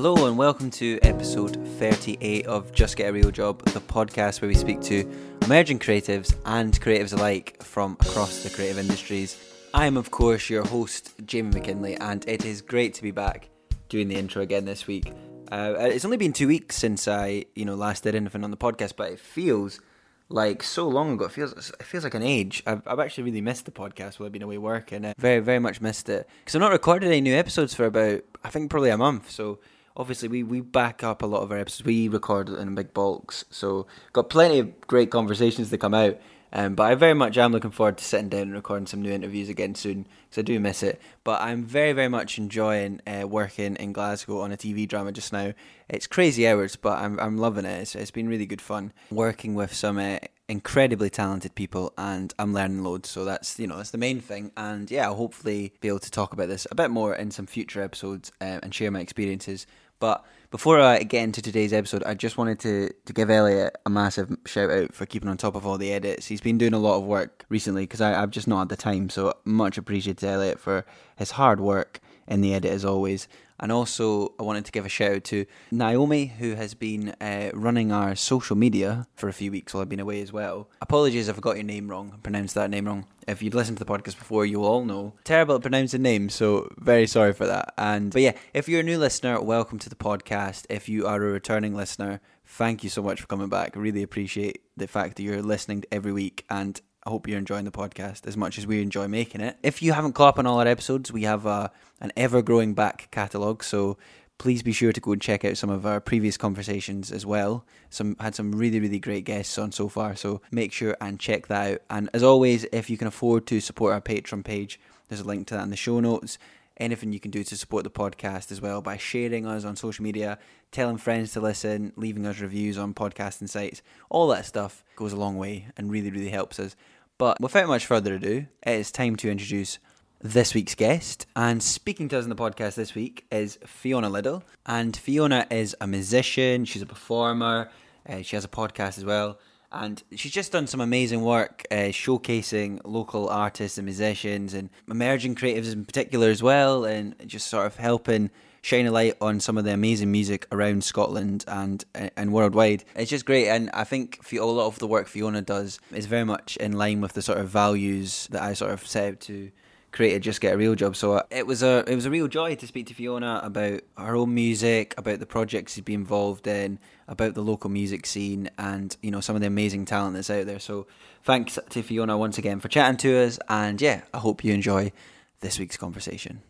Hello and welcome to episode 38 of Just Get a Real Job, the podcast where we speak to emerging creatives and creatives alike from across the creative industries. I am, of course, your host, Jamie McKinley, and it is great to be back doing the intro again this week. Uh, it's only been two weeks since I, you know, last did anything on the podcast, but it feels like so long ago. It feels it feels like an age. I've, I've actually really missed the podcast while I've been away working. Uh, very very much missed it because I've not recorded any new episodes for about I think probably a month. So obviously we, we back up a lot of our episodes. We record in big bulks, so got plenty of great conversations to come out. Um, but I very much am looking forward to sitting down and recording some new interviews again soon because I do miss it. But I'm very very much enjoying uh, working in Glasgow on a TV drama just now. It's crazy hours, but I'm I'm loving it. It's, it's been really good fun working with some uh, incredibly talented people, and I'm learning loads. So that's you know that's the main thing. And yeah, I'll hopefully be able to talk about this a bit more in some future episodes um, and share my experiences but before I get into today's episode, I just wanted to, to give Elliot a massive shout out for keeping on top of all the edits. He's been doing a lot of work recently because I've just not had the time. So much appreciated to Elliot for his hard work in the edit as always. And also, I wanted to give a shout out to Naomi, who has been uh, running our social media for a few weeks while I've been away as well. Apologies if I got your name wrong, pronounced that name wrong. If you'd listened to the podcast before, you'll all know. Terrible at pronouncing names, so very sorry for that. And but yeah, if you're a new listener, welcome to the podcast. If you are a returning listener, thank you so much for coming back. I really appreciate the fact that you're listening every week and I hope you're enjoying the podcast as much as we enjoy making it. If you haven't caught up on all our episodes, we have a, an ever growing back catalogue. So please be sure to go and check out some of our previous conversations as well. Some had some really really great guests on so far, so make sure and check that out. And as always, if you can afford to support our Patreon page, there's a link to that in the show notes. Anything you can do to support the podcast as well by sharing us on social media, telling friends to listen, leaving us reviews on podcasting sites, all that stuff goes a long way and really really helps us. But without much further ado, it is time to introduce this week's guest. And speaking to us on the podcast this week is Fiona Liddle. And Fiona is a musician, she's a performer, uh, she has a podcast as well. And she's just done some amazing work uh, showcasing local artists and musicians and emerging creatives in particular as well, and just sort of helping shine a light on some of the amazing music around Scotland and and worldwide. It's just great, and I think a lot of the work Fiona does is very much in line with the sort of values that I sort of set out to create a just get a real job. So uh, it was a it was a real joy to speak to Fiona about her own music, about the projects she's been involved in, about the local music scene, and you know some of the amazing talent that's out there. So thanks to Fiona once again for chatting to us, and yeah, I hope you enjoy this week's conversation.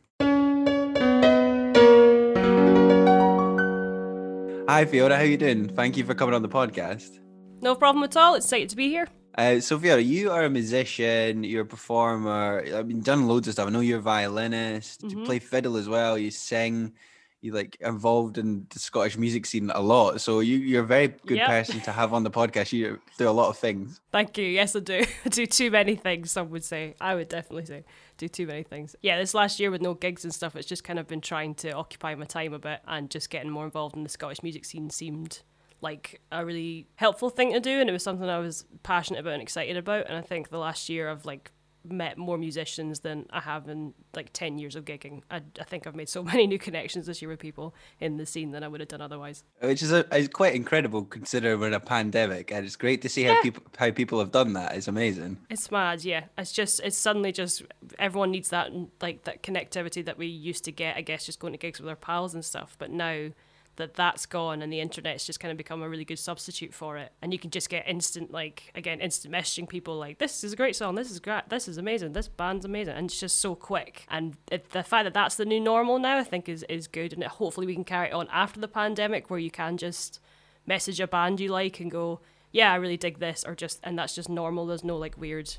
Hi Fiona, how you doing? Thank you for coming on the podcast. No problem at all. It's Excited to be here. Uh, so Fiona, you are a musician, you're a performer. I mean, done loads of stuff. I know you're a violinist. Mm-hmm. You play fiddle as well. You sing. You like involved in the Scottish music scene a lot. So you, you're a very good yep. person to have on the podcast. You do a lot of things. Thank you. Yes, I do. I do too many things. Some would say. I would definitely say do too many things. Yeah, this last year with no gigs and stuff, it's just kind of been trying to occupy my time a bit and just getting more involved in the Scottish music scene seemed like a really helpful thing to do and it was something I was passionate about and excited about and I think the last year I've like met more musicians than I have in like 10 years of gigging. I, I think I've made so many new connections this year with people in the scene than I would have done otherwise. Which is, a, is quite incredible considering we're in a pandemic and it's great to see how yeah. people how people have done that. It's amazing. It's mad, yeah. It's just it's suddenly just everyone needs that like that connectivity that we used to get, I guess just going to gigs with our pals and stuff, but now that that's gone and the internet's just kind of become a really good substitute for it. And you can just get instant like again instant messaging people like this is a great song this is great this is amazing this band's amazing and it's just so quick. And it, the fact that that's the new normal now i think is, is good. And hopefully we can carry it on after the pandemic where you can just message a band you like and go yeah i really dig this or just and that's just normal. There's no like weird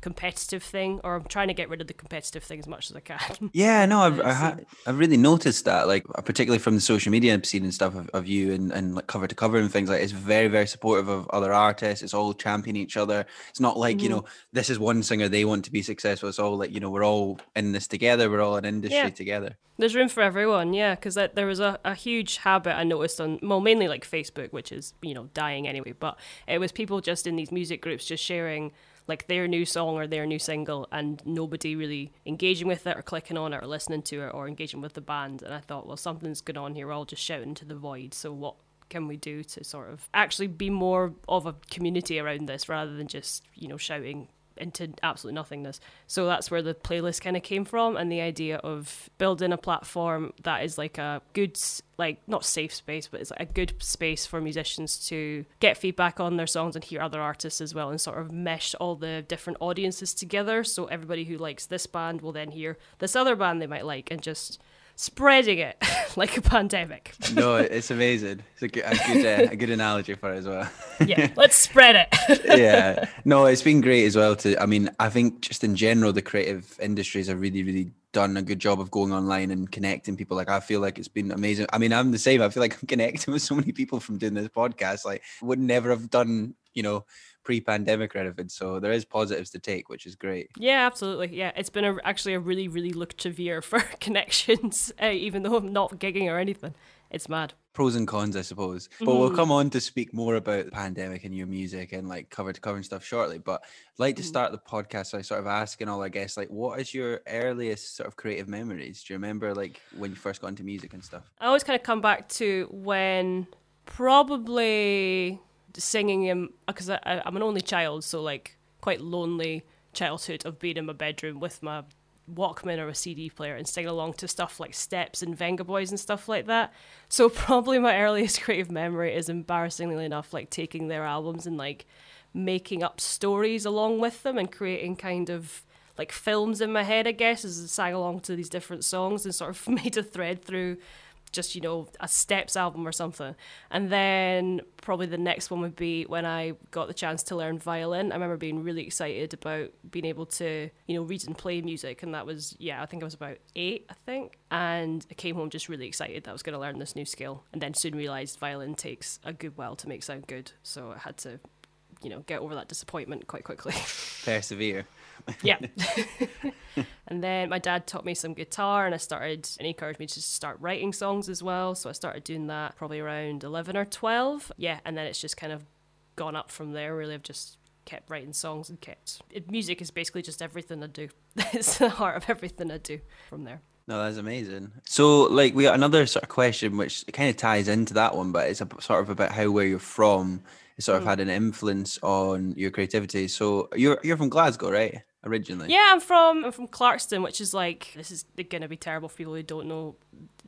competitive thing, or I'm trying to get rid of the competitive thing as much as I can. Yeah, no, I've I Uh, ha- I've really noticed that, like particularly from the social media scene and stuff of, of you and, and like cover to cover and things like. It's very very supportive of other artists. It's all championing each other. It's not like you Mhm. know this is one singer they want to be successful. It's all like you know we're all in this together. We're all in industry Yeah. together. There's room for everyone, yeah, because there was a, a huge habit I noticed on, well, mainly like Facebook, which is, you know, dying anyway, but it was people just in these music groups just sharing like their new song or their new single and nobody really engaging with it or clicking on it or listening to it or engaging with the band. And I thought, well, something's going on here. We're all just shouting into the void. So what can we do to sort of actually be more of a community around this rather than just, you know, shouting into absolute nothingness. So that's where the playlist kind of came from, and the idea of building a platform that is like a good, like not safe space, but it's like a good space for musicians to get feedback on their songs and hear other artists as well, and sort of mesh all the different audiences together. So everybody who likes this band will then hear this other band they might like, and just spreading it like a pandemic. No, it's amazing. It's a good a good, uh, a good analogy for it as well. yeah, let's spread it. yeah no it's been great as well to i mean i think just in general the creative industries have really really done a good job of going online and connecting people like i feel like it's been amazing i mean i'm the same i feel like i'm connecting with so many people from doing this podcast like would never have done you know pre-pandemic or anything so there is positives to take which is great Yeah, absolutely. Yeah, it's been a, actually a really, really lucrative year for connections, uh, even though I'm not gigging or anything. It's mad. pros and cons i suppose but we'll come on to speak more about the pandemic and your music and like cover to cover and stuff shortly but I'd like to start the podcast by sort of asking all our guests like what is your earliest sort of creative memories do you remember like when you first got into music and stuff I always kind of come back to when probably singing in because uh, I, I- I'm an only child, so like quite lonely childhood of being in my bedroom with my Walkman or a CD player and singing along to stuff like Steps and Vengaboys and stuff like that. So probably my earliest creative memory is embarrassingly enough like taking their albums and like making up stories along with them and creating kind of like films in my head, I guess, as I sang along to these different songs and sort of made a thread through just, you know, a Steps album or something. And then probably the next one would be when I got the chance to learn violin. I remember being really excited about being able to, you know, read and play music. And that was, yeah, I think I was about eight, I think. And I came home just really excited that I was going to learn this new skill. And then soon realised violin takes a good while to make sound good. So I had to, you know, get over that disappointment quite quickly. persevere yeah. and then my dad taught me some guitar and I started and he encouraged me to start writing songs as well. So I started doing that probably around 11 or 12. Yeah. And then it's just kind of gone up from there. Really, I've just kept writing songs and kept it, music is basically just everything I do. it's the heart of everything I do from there. No, that's amazing. So, like, we got another sort of question which kind of ties into that one, but it's a, sort of about how where you're from has sort of mm. had an influence on your creativity. So, you're you're from Glasgow, right? Originally. Yeah, I'm from I'm from Clarkston, which is like this is gonna be terrible for people who don't know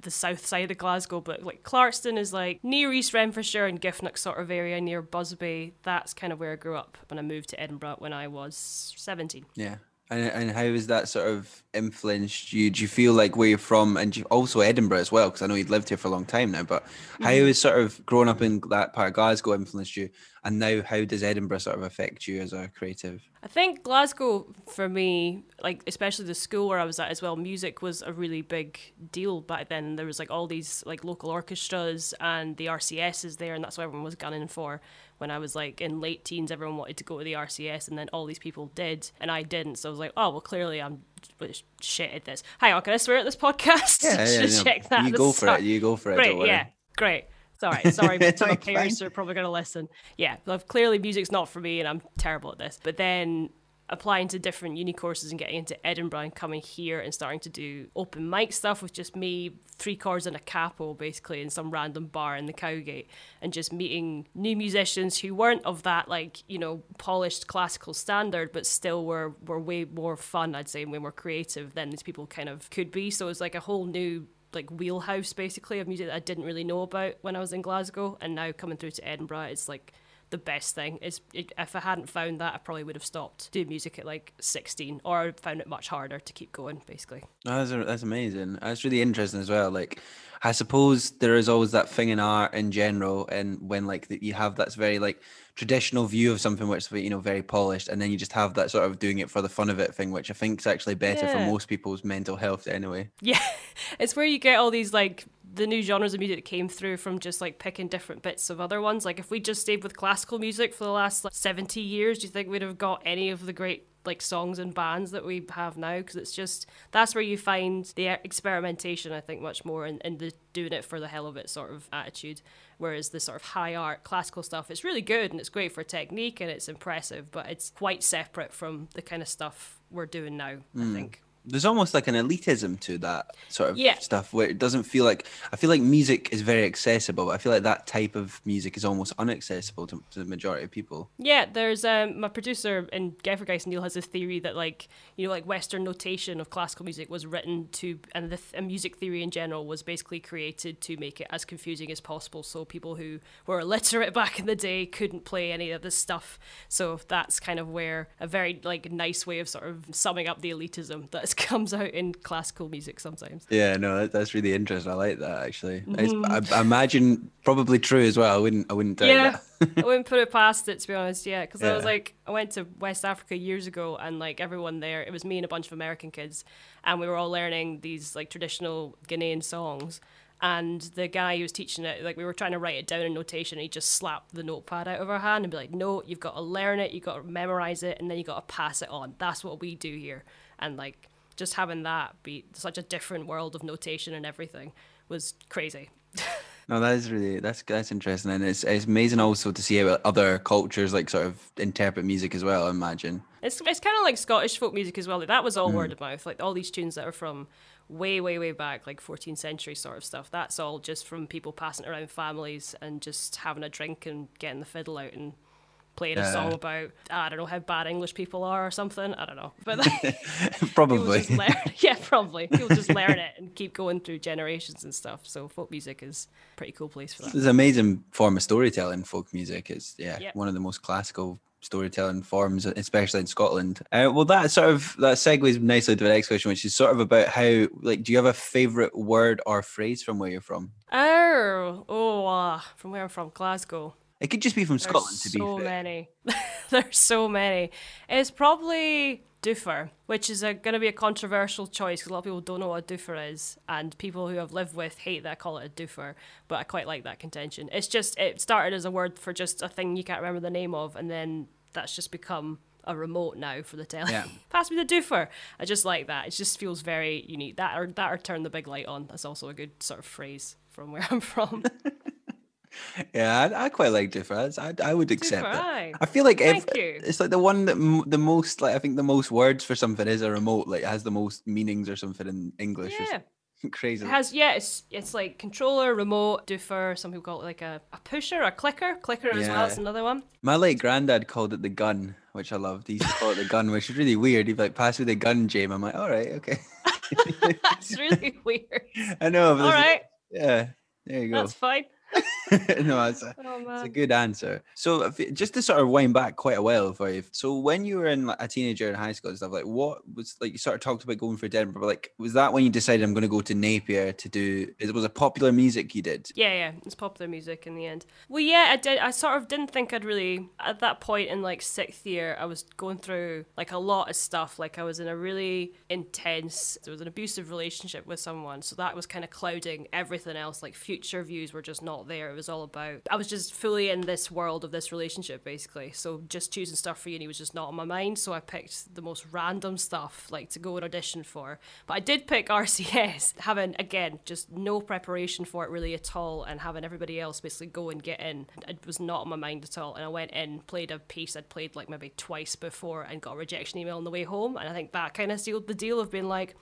the south side of Glasgow, but like Clarkston is like near East Renfrewshire and Giffnock sort of area near Busby. That's kind of where I grew up when I moved to Edinburgh when I was 17. Yeah. And, and how has that sort of influenced you? Do you feel like where you're from, and you, also Edinburgh as well? Because I know you'd lived here for a long time now. But how mm. has sort of growing up in that part of Glasgow influenced you? And now, how does Edinburgh sort of affect you as a creative? I think Glasgow for me, like especially the school where I was at as well, music was a really big deal back then. There was like all these like local orchestras and the RCS is there, and that's what everyone was gunning for. When I was like in late teens, everyone wanted to go to the RCS, and then all these people did, and I didn't. So I was like, oh well, clearly I'm shit at this. Hang on, can I swear at this podcast? Just no, check that. You go for start. it. You go for it. Great, yeah, great. Right. Sorry, but my parents are probably going to listen. Yeah, but clearly music's not for me, and I'm terrible at this. But then applying to different uni courses and getting into Edinburgh and coming here and starting to do open mic stuff with just me, three chords and a capo, basically, in some random bar in the Cowgate, and just meeting new musicians who weren't of that like you know polished classical standard, but still were were way more fun, I'd say, and way more creative than these people kind of could be. So it was like a whole new like wheelhouse basically of music that I didn't really know about when I was in Glasgow and now coming through to Edinburgh it's like the best thing. Is if I hadn't found that, I probably would have stopped doing music at like 16, or I found it much harder to keep going. Basically, Oh, that's, that's amazing. That's really interesting as well. Like, I suppose there is always that thing in art in general, and when like you have that's very like traditional view of something which is you know very polished, and then you just have that sort of doing it for the fun of it thing, which I think is actually better for most people's mental health anyway. yeah, it's where you get all these like the new genres of music that came through from just like picking different bits of other ones. Like if we just stayed with classical music for the last like 70 years, do you think we'd have got any of the great like songs and bands that we have now? Because it's just that's where you find the experimentation. I think much more in, in the doing it for the hell of it sort of attitude. Whereas the sort of high art classical stuff, it's really good and it's great for technique and it's impressive, but it's quite separate from the kind of stuff we're doing now. I mm. think. There's almost like an elitism to that sort of Yeah. stuff where it doesn't feel like I feel like music is very accessible, but I feel like that type of music is almost inaccessible to, to the majority of people. Yeah, there's um my producer in Geffergeist Neil has a theory that like you know like Western notation of classical music was written to and the th- and music theory in general was basically created to make it as confusing as possible. So people who were illiterate back in the day couldn't play any of this stuff. So that's kind of where a very like nice way of sort of summing up the elitism comes out in classical music sometimes. Yeah, no, that, that's really interesting. I like that actually. Mm-hmm. I, I imagine probably true as well. I wouldn't, I wouldn't doubt yeah i wouldn't put it past it to be honest yeah because i was like i went to west africa years ago and like everyone there it was me and a bunch of american kids and we were all learning these like traditional ghanaian songs and the guy who was teaching it like we were trying to write it down in notation and he just slapped the notepad out of our hand and be like no you've got to learn it you've got to memorize it and then you have got to pass it on that's what we do here and like just having that be such a different world of notation and everything was crazy No, that is really that's that's interesting, and it's it's amazing also to see how other cultures like sort of interpret music as well. I imagine. It's it's kind of like Scottish folk music as well. Like, that was all hmm. word of mouth. Like all these tunes that are from way, way, way back, like 14th century sort of stuff. That's all just from people passing around families and just having a drink and getting the fiddle out and playing a song about I don't know how bad English people are or something. I don't know, but like, Probably. learn. Yeah, probably people just learn it and keep going through generations and stuff. So folk music is a pretty cool place for that. It's an amazing form of storytelling. Folk music is yeah, Yep. one of the most classical storytelling forms, especially in Scotland. Uh, well, that sort of that segues nicely to the next question, which is sort of about how like, do you have a favorite word or phrase from where you're from? Oh, oh, uh, from where I'm from, Glasgow. It could just be from There's Scotland, to be so many. There's so many. It's probably doofer, which is going to be a controversial choice because a lot of people don't know what a doofer is, and people who I've lived with hate that I call it a doofer. But I quite like that contention. It's just it started as a word for just a thing you can't remember the name of, and then that's just become a remote now for the telly. Yeah. Pass me the doofer. I just like that. It just feels very unique. That or that or turn the big light on. That's also a good sort of phrase from where I'm from. Yeah, I, I quite like difference. I I would accept it. I feel like ev- Thank you. it's like the one that m- the most like I think the most words for something is a remote. Like it has the most meanings or something in English. Yeah. crazy. It has yeah, it's it's like controller, remote, doofer. Some people call it like a, a pusher, a clicker. Clicker as well. Yeah. another one. My late granddad called it the gun, which I loved. He used to call it the gun, which is really weird. He'd be like, "Pass me the gun, James." I'm like, "All right, okay." That's really weird. I know. But All Yeah. There you go. that's fine. no, it's a, Oh it's a good answer. So, if, just to sort of wind back quite a while for you. So, when you were in like, a teenager in high school and stuff, like what was like you sort of talked about going for Edinburgh, but like was that when you decided I'm going to go to Napier to do? It was a popular music you did. Yeah, yeah, it's popular music in the end. Well, yeah, I did. I sort of didn't think I'd really at that point in like sixth year. I was going through like a lot of stuff. Like I was in a really intense. There was an abusive relationship with someone, so that was kind of clouding everything else. Like future views were just not there. It was all about. I was just fully in this world of this relationship, basically. So just choosing stuff for uni was just not on my mind. So I picked the most random stuff like to go and audition for. But I did pick RCS, having again just no preparation for it really at all, and having everybody else basically go and get in. It was not on my mind at all. And I went in, played a piece I'd played like maybe twice before, and got a rejection email on the way home. And I think that kind of sealed the deal of being like.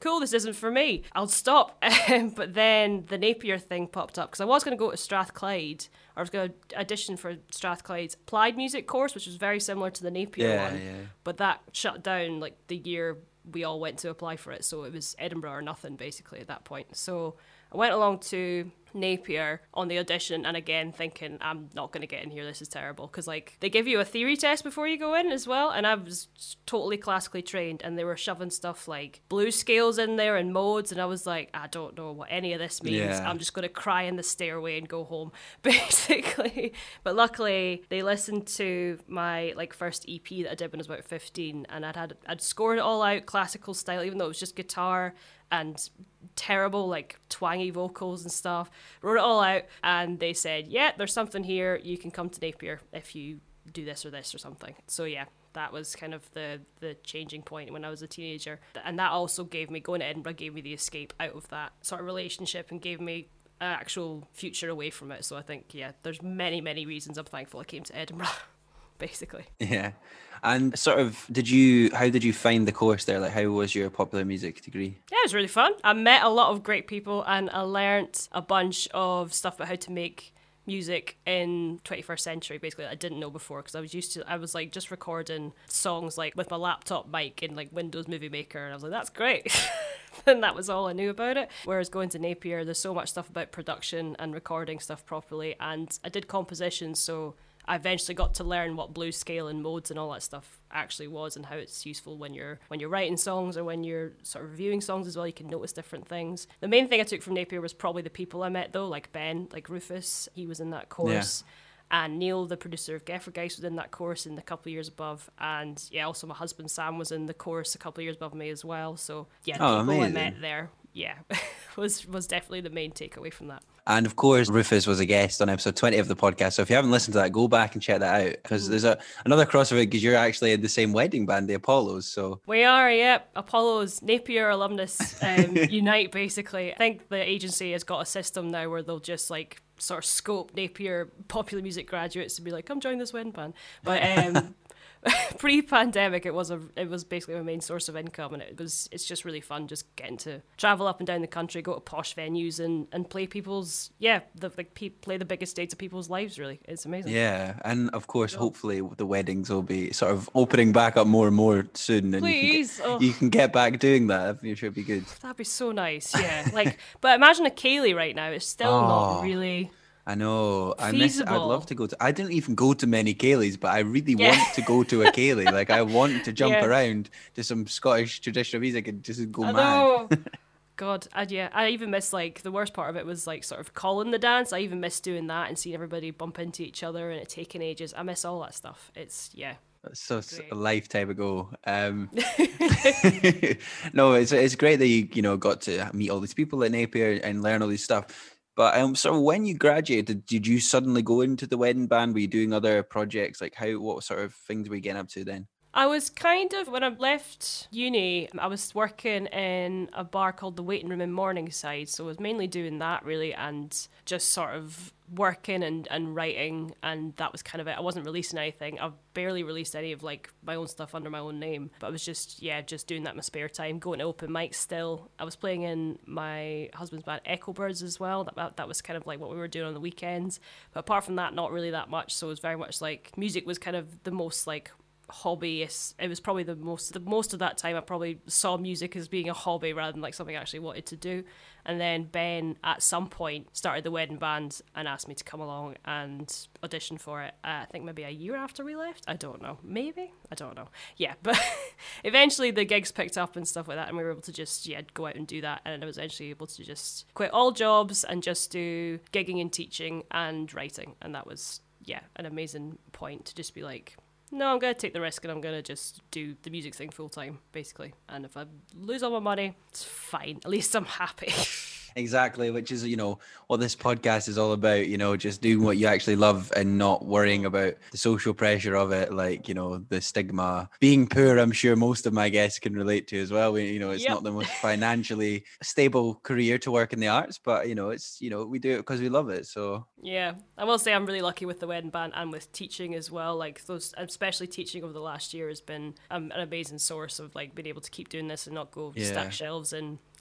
Cool, this isn't for me. I'll stop. Um, but then the Napier thing popped up because I was going to go to Strathclyde. Or I was going to audition for Strathclyde's applied music course, which was very similar to the Napier Yeah, one yeah. but that shut down like the year we all went to apply for it. So it was Edinburgh or nothing basically at that point. So I went along to Napier on the audition, and again thinking I'm not going to get in here. This is terrible because like they give you a theory test before you go in as well, and I was totally classically trained, and they were shoving stuff like blue scales in there and modes, and I was like, I don't know what any of this means. Yeah. I'm just going to cry in the stairway and go home, basically. But luckily, they listened to my like first EP that I did when I was about 15, and I'd had I'd scored it all out classical style, even though it was just guitar and terrible like twangy vocals and stuff. Wrote it all out, and they said, "Yeah, there's something here. You can come to Napier if you do this or this or something." So yeah. That was kind of the the changing point when I was a teenager, and that also gave me going to Edinburgh gave me the escape out of that sort of relationship and gave me an actual future away from it. So I think yeah, there's many many reasons I'm thankful I came to Edinburgh, basically. Yeah. And sort of, did you? How did you find the course there? Like, how was your popular music degree? Yeah, it was really fun. I met a lot of great people and I learnt a bunch of stuff about how to make music in 21st century basically that I didn't know before because I was used to I was like just recording songs like with my laptop mic in like Windows Movie Maker and I was like that's great and that was all I knew about it whereas going to Napier there's so much stuff about production and recording stuff properly and I did composition so I eventually got to learn what blues scale and modes and all that stuff actually was and how it's useful when you're when you're writing songs or when you're sort of reviewing songs as well. You can notice different things. The main thing I took from Napier was probably the people I met though, like Ben, like Rufus. He was in that course. And Neil, the producer of Geffergeist, was in that course in the couple of years above. And yeah, also my husband Sam was in the course a couple of years above me as well. So yeah, the Oh, people I met there, yeah, was was definitely the main takeaway from that. And of course, Rufus was a guest on episode 20 of the podcast. So if you haven't listened to that, go back and check that out because there's a another crossover because you're actually in the same wedding band, the Apollos. So We are, yep. Apollo's Napier alumnus um, unite, basically. I think the agency has got a system now where they'll just like sort of scope Napier popular music graduates to be like, come join this wedding band. But um, pre-pandemic, it was a it was basically my main source of income, and it was it's just really fun just getting to travel up and down the country, go to posh venues, and and play people's yeah, the like pe- play the biggest dates of people's lives. Really, it's amazing. yeah, and of course, hopefully the weddings will be sort of opening back up more and more soon, and Please, you can, oh. get, you can get back doing that. It should be good. That'd be so nice, yeah. Like, but imagine a ceilidh right now. It's still Oh. not really. I know. I miss. I'd love to go to. I didn't even go to many ceilidhs, but I really Yeah. want to go to a ceilidh. like I want to jump Yeah. around to some Scottish traditional music and just go I mad. know. God, I, yeah, I even miss like the worst part of it was like sort of calling the dance. I even miss doing that and seeing everybody bump into each other and it taking ages. I miss all that stuff. It's yeah, so s- Great. a lifetime ago. Um, no, it's it's great that you you know got to meet all these people at Napier and learn all this stuff. But um, so when you graduated, did you suddenly go into the wedding band? Were you doing other projects? Like how what sort of things were you getting up to then? I was kind of when I left uni, I was working in a bar called the Waiting Room in Morningside, so I was mainly doing that really and just sort of working and, and writing and that was kind of it. I wasn't releasing anything. I've barely released any of like my own stuff under my own name. But I was just yeah, just doing that in my spare time, going to open mics still. I was playing in my husband's band Echo Birds as well. That, that that was kind of like what we were doing on the weekends. But apart from that, not really that much. So it was very much like music was kind of the most like hobby it was probably the most the most of that time i probably saw music as being a hobby rather than like something i actually wanted to do. And then ben at some point started the wedding band and asked me to come along and audition for it. Uh, i think maybe a year after we left? I don't know. Maybe? I don't know. Yeah but eventually the gigs picked up and stuff like that and we were able to just yeah go out and do that. And i was eventually able to just quit all jobs and just do gigging and teaching and writing. And that was yeah an amazing point to just be like no, I'm going to take the risk and I'm going to just do the music thing full time, basically. And if I lose all my money, it's fine. At least I'm happy. Exactly, which is you know what this podcast is all about. You know, just doing what you actually love and not worrying about the social pressure of it, like you know the stigma. Being poor, I'm sure most of my guests can relate to as well. We, you know, it's Yep. not the most financially stable career to work in the arts, but you know, it's you know we do it because we love it. So yeah, I will say I'm really lucky with the wedding band and with teaching as well. Like those, especially teaching over the last year has been um, an amazing source of like being able to keep doing this and not go Yeah. stack shelves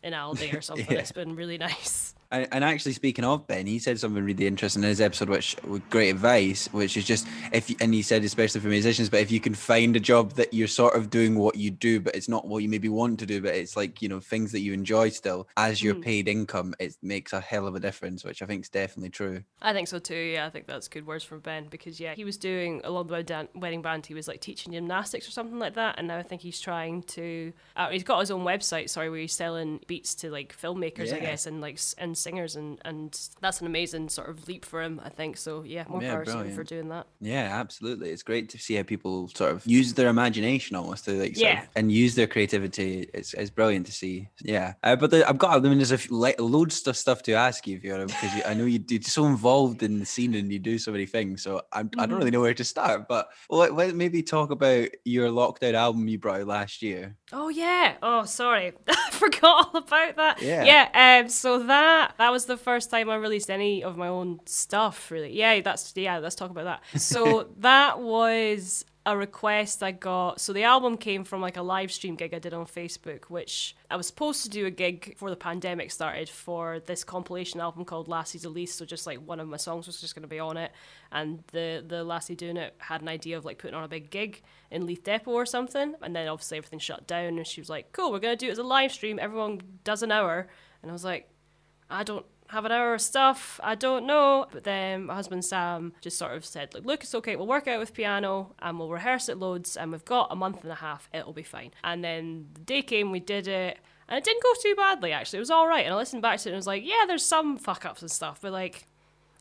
in Aldi or something. Yeah. It's been really nice. And, and actually, speaking of Ben, he said something really interesting in his episode, which with great advice, which is just if and he said especially for musicians, but if you can find a job that you're sort of doing what you do, but it's not what you maybe want to do, but it's like you know things that you enjoy still as your Mm. paid income, it makes a hell of a difference, which I think is definitely true. I think so too. Yeah, I think that's good words from Ben because yeah, he was doing along the dan- wedding band. He was like teaching gymnastics or something like that, and now I think he's trying to. Uh, he's got his own website. Sorry, where he's selling beats to like filmmakers, I guess, and like s- and singers, and and that's an amazing sort of leap for him. I think so. Yeah, more Yeah, power to him for doing that. Yeah, absolutely. It's great to see how people sort of use their imagination almost to like Yeah. of, and use their creativity. It's, it's brilliant to see. Yeah, uh, but the, I've got I mean there's a few, like loads of stuff to ask you, Fiona, because you, I know you, you're so involved in the scene and you do so many things. So I'm, Mm-hmm. don't really know where to start. But let, let maybe talk about your lockdown album you brought out last year. Oh yeah. Oh sorry, I forgot all about that. Yeah. Yeah. Um. So that that was the first time I released any of my own stuff. Really. Yeah. That's yeah. Let's talk about that. So that was a request I got. So the album came from like a live stream gig I did on Facebook, which I was supposed to do a gig before the pandemic started for this compilation album called Lassie's Elise. So just like one of my songs was just going to be on it, and the the lassie doing it had an idea of like putting on a big gig in Leith Depot or something, and then obviously everything shut down, and she was like, "Cool, we're going to do it as a live stream. Everyone does an hour," and I was like, "I don't." Have an hour of stuff, I don't know. But then my husband Sam just sort of said, Like, look, it's okay, we'll work out with piano and we'll rehearse it loads, and we've got a month and a half, it'll be fine. And then the day came, we did it, and it didn't go too badly actually. It was all right. And I listened back to it and I was like, yeah, there's some fuck ups and stuff, but like,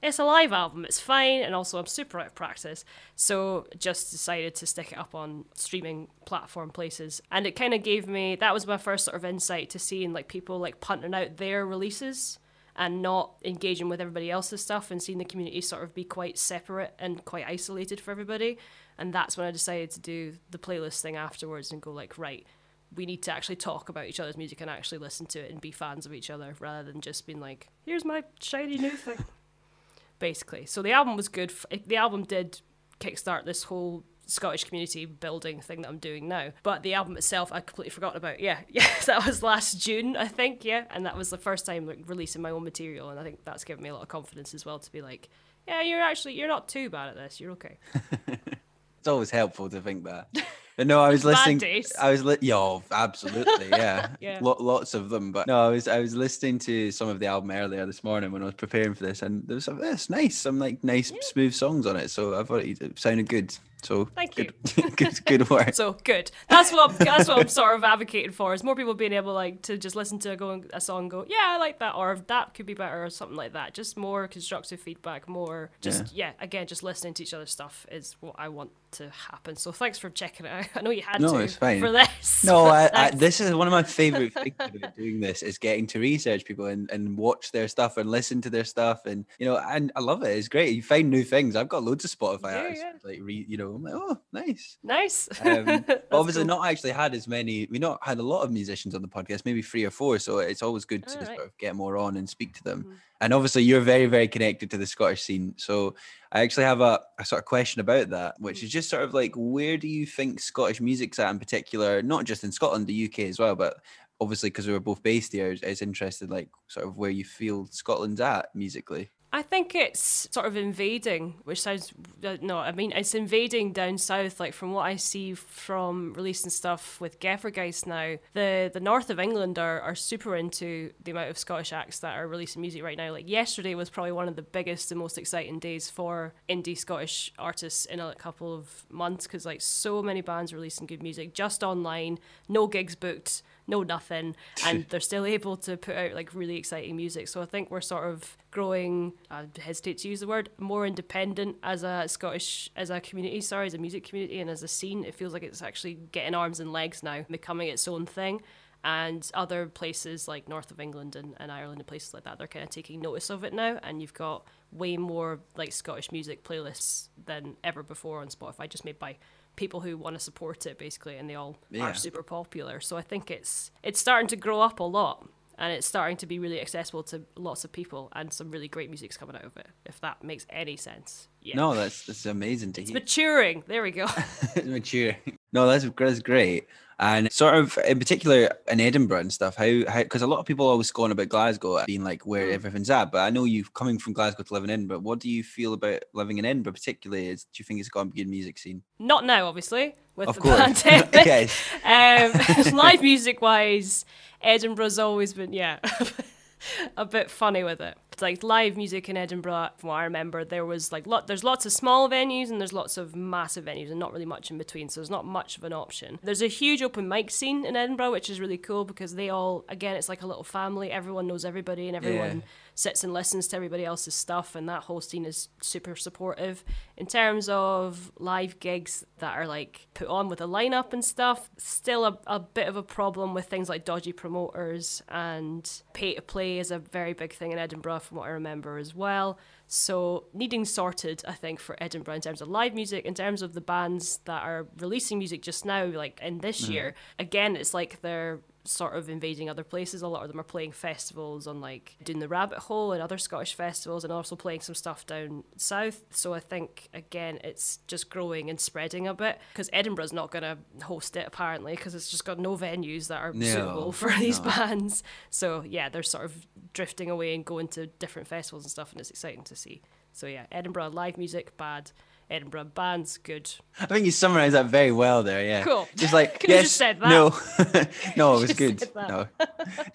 it's a live album, it's fine, and also I'm super out of practice. So just decided to stick it up on streaming platform places. And it kind of gave me that was my first sort of insight to seeing like people like punting out their releases and not engaging with everybody else's stuff and seeing the community sort of be quite separate and quite isolated for everybody. And that's when I decided to do the playlist thing afterwards and go like, right, we need to actually talk about each other's music and actually listen to it and be fans of each other rather than just being like, here's my shiny new thing. Basically. So the album was good. The album did kickstart this whole Scottish community building thing that I'm doing now. But the album itself, I completely forgot about. Yeah, yeah, that was last June, I think. Yeah, and that was the first time like releasing my own material, and I think that's given me a lot of confidence as well to be like, yeah, you're actually you're not too bad at this. You're okay. It's always helpful to think that. But no, I was listening. I was li- yeah, oh, absolutely, yeah, Yeah. Lo- lots of them. But no, I was I was listening to some of the album earlier this morning when I was preparing for this, and there was some it's nice, some like nice smooth songs on it. So I thought it sounded good. So Thank good, good, good work. So good. That's what I'm, that's what I'm sort of advocating for. Is more people being able like to just listen to a, go, a song, and go, yeah, I like that, or that could be better, or something like that. Just more constructive feedback. More just yeah. again, just listening to each other's stuff is what I want to happen. So thanks for checking it out. I know you had No, to it's fine. for this. No, I, I, this is one of my favorite things about doing this is getting to research people and, and watch their stuff and listen to their stuff and you know and I love it. It's great. You find new things. I've got loads of Spotify Yeah, yeah. like re, you know I'm like oh nice. nice. Um, obviously cool. not actually had as many. We not had a lot of musicians on the podcast, maybe three or four. So it's always good to Alright. sort of get more on and speak to them. Mhm. And obviously, you're very, very connected to the Scottish scene. So I actually have a, a sort of question about that, which Mm-hmm. is just sort of like, where do you think Scottish music's at in particular? Not just in Scotland, the UK as well, but obviously because we were both based here, it's interested like sort of where you feel Scotland's at musically. I think it's sort of invading, which sounds uh, no. I mean, it's invading down south. Like from what I see from releasing stuff with Geffergeist now, the the north of England are are super into the amount of Scottish acts that are releasing music right now. Like yesterday was probably one of the biggest and most exciting days for indie Scottish artists in a couple of months because like so many bands releasing good music just online, no gigs booked no nothing and they're still able to put out like really exciting music. So i think we're sort of growing i hesitate to use the word more independent as a scottish as a community sorry as a music community and as a scene. It feels like it's actually getting arms and legs now becoming its own thing. And other places like north of england and, and ireland and places like that they're kind of taking notice of it now. And you've got way more like scottish music playlists than ever before on spotify just made by people who want to support it basically and they all Yeah. are super popular so i think it's it's starting to grow up a lot and it's starting to be really accessible to lots of people and some really great music's coming out of it if that makes any sense yeah No, that's that's amazing to hear it's hear. maturing there we go maturing No, that's that's great. And sort of in particular in Edinburgh and stuff, how how because a lot of people always go on about Glasgow being like where Mm. everything's at, but I know you coming from Glasgow to live in Edinburgh. What do you feel about living in Edinburgh, particularly? Is, do you think it's got a good music scene? Not now, obviously, with Of the course. pandemic. Um, live music wise, Edinburgh's always been yeah a bit funny with it. Like live music in Edinburgh, from what I remember, there was like lot. There's lots of small venues and there's lots of massive venues, and not really much in between. So there's not much of an option. There's a huge open mic scene in Edinburgh, which is really cool because they all, again, it's like a little family. Everyone knows everybody, and everyone Yeah. Sits and listens to everybody else's stuff, and that whole scene is super supportive. In terms of live gigs that are like put on with a lineup and stuff, still a, a bit of a problem with things like dodgy promoters and pay to play is a very big thing in Edinburgh, from what I remember as well. So needing sorted, I think, for Edinburgh in terms of live music, in terms of the bands that are releasing music just now, like in this mm. year. Again, it's like they're sort of invading other places. A lot of them are playing festivals on like doing the Rabbit Hole and other Scottish festivals, and also playing some stuff down south. So I think again, it's just growing and spreading a bit because Edinburgh's not going to host it apparently because it's just got no venues that are No, suitable for these no. bands. So yeah, they're sort of drifting away and going to different festivals and stuff, and it's exciting to see. So yeah, Edinburgh live music bad. Edinburgh bands good. I think you summarized that very well there. Yeah. Cool. Just like Could've yes, just said that. no, no, it was good. No,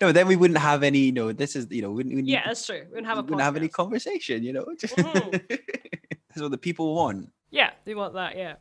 no, then we wouldn't have any. No, this is you know, wouldn't, we wouldn't Yeah, that's true. We wouldn't have a wouldn't have any conversation. You know, Mhm. that's what the people want. Yeah, they want that. Yeah.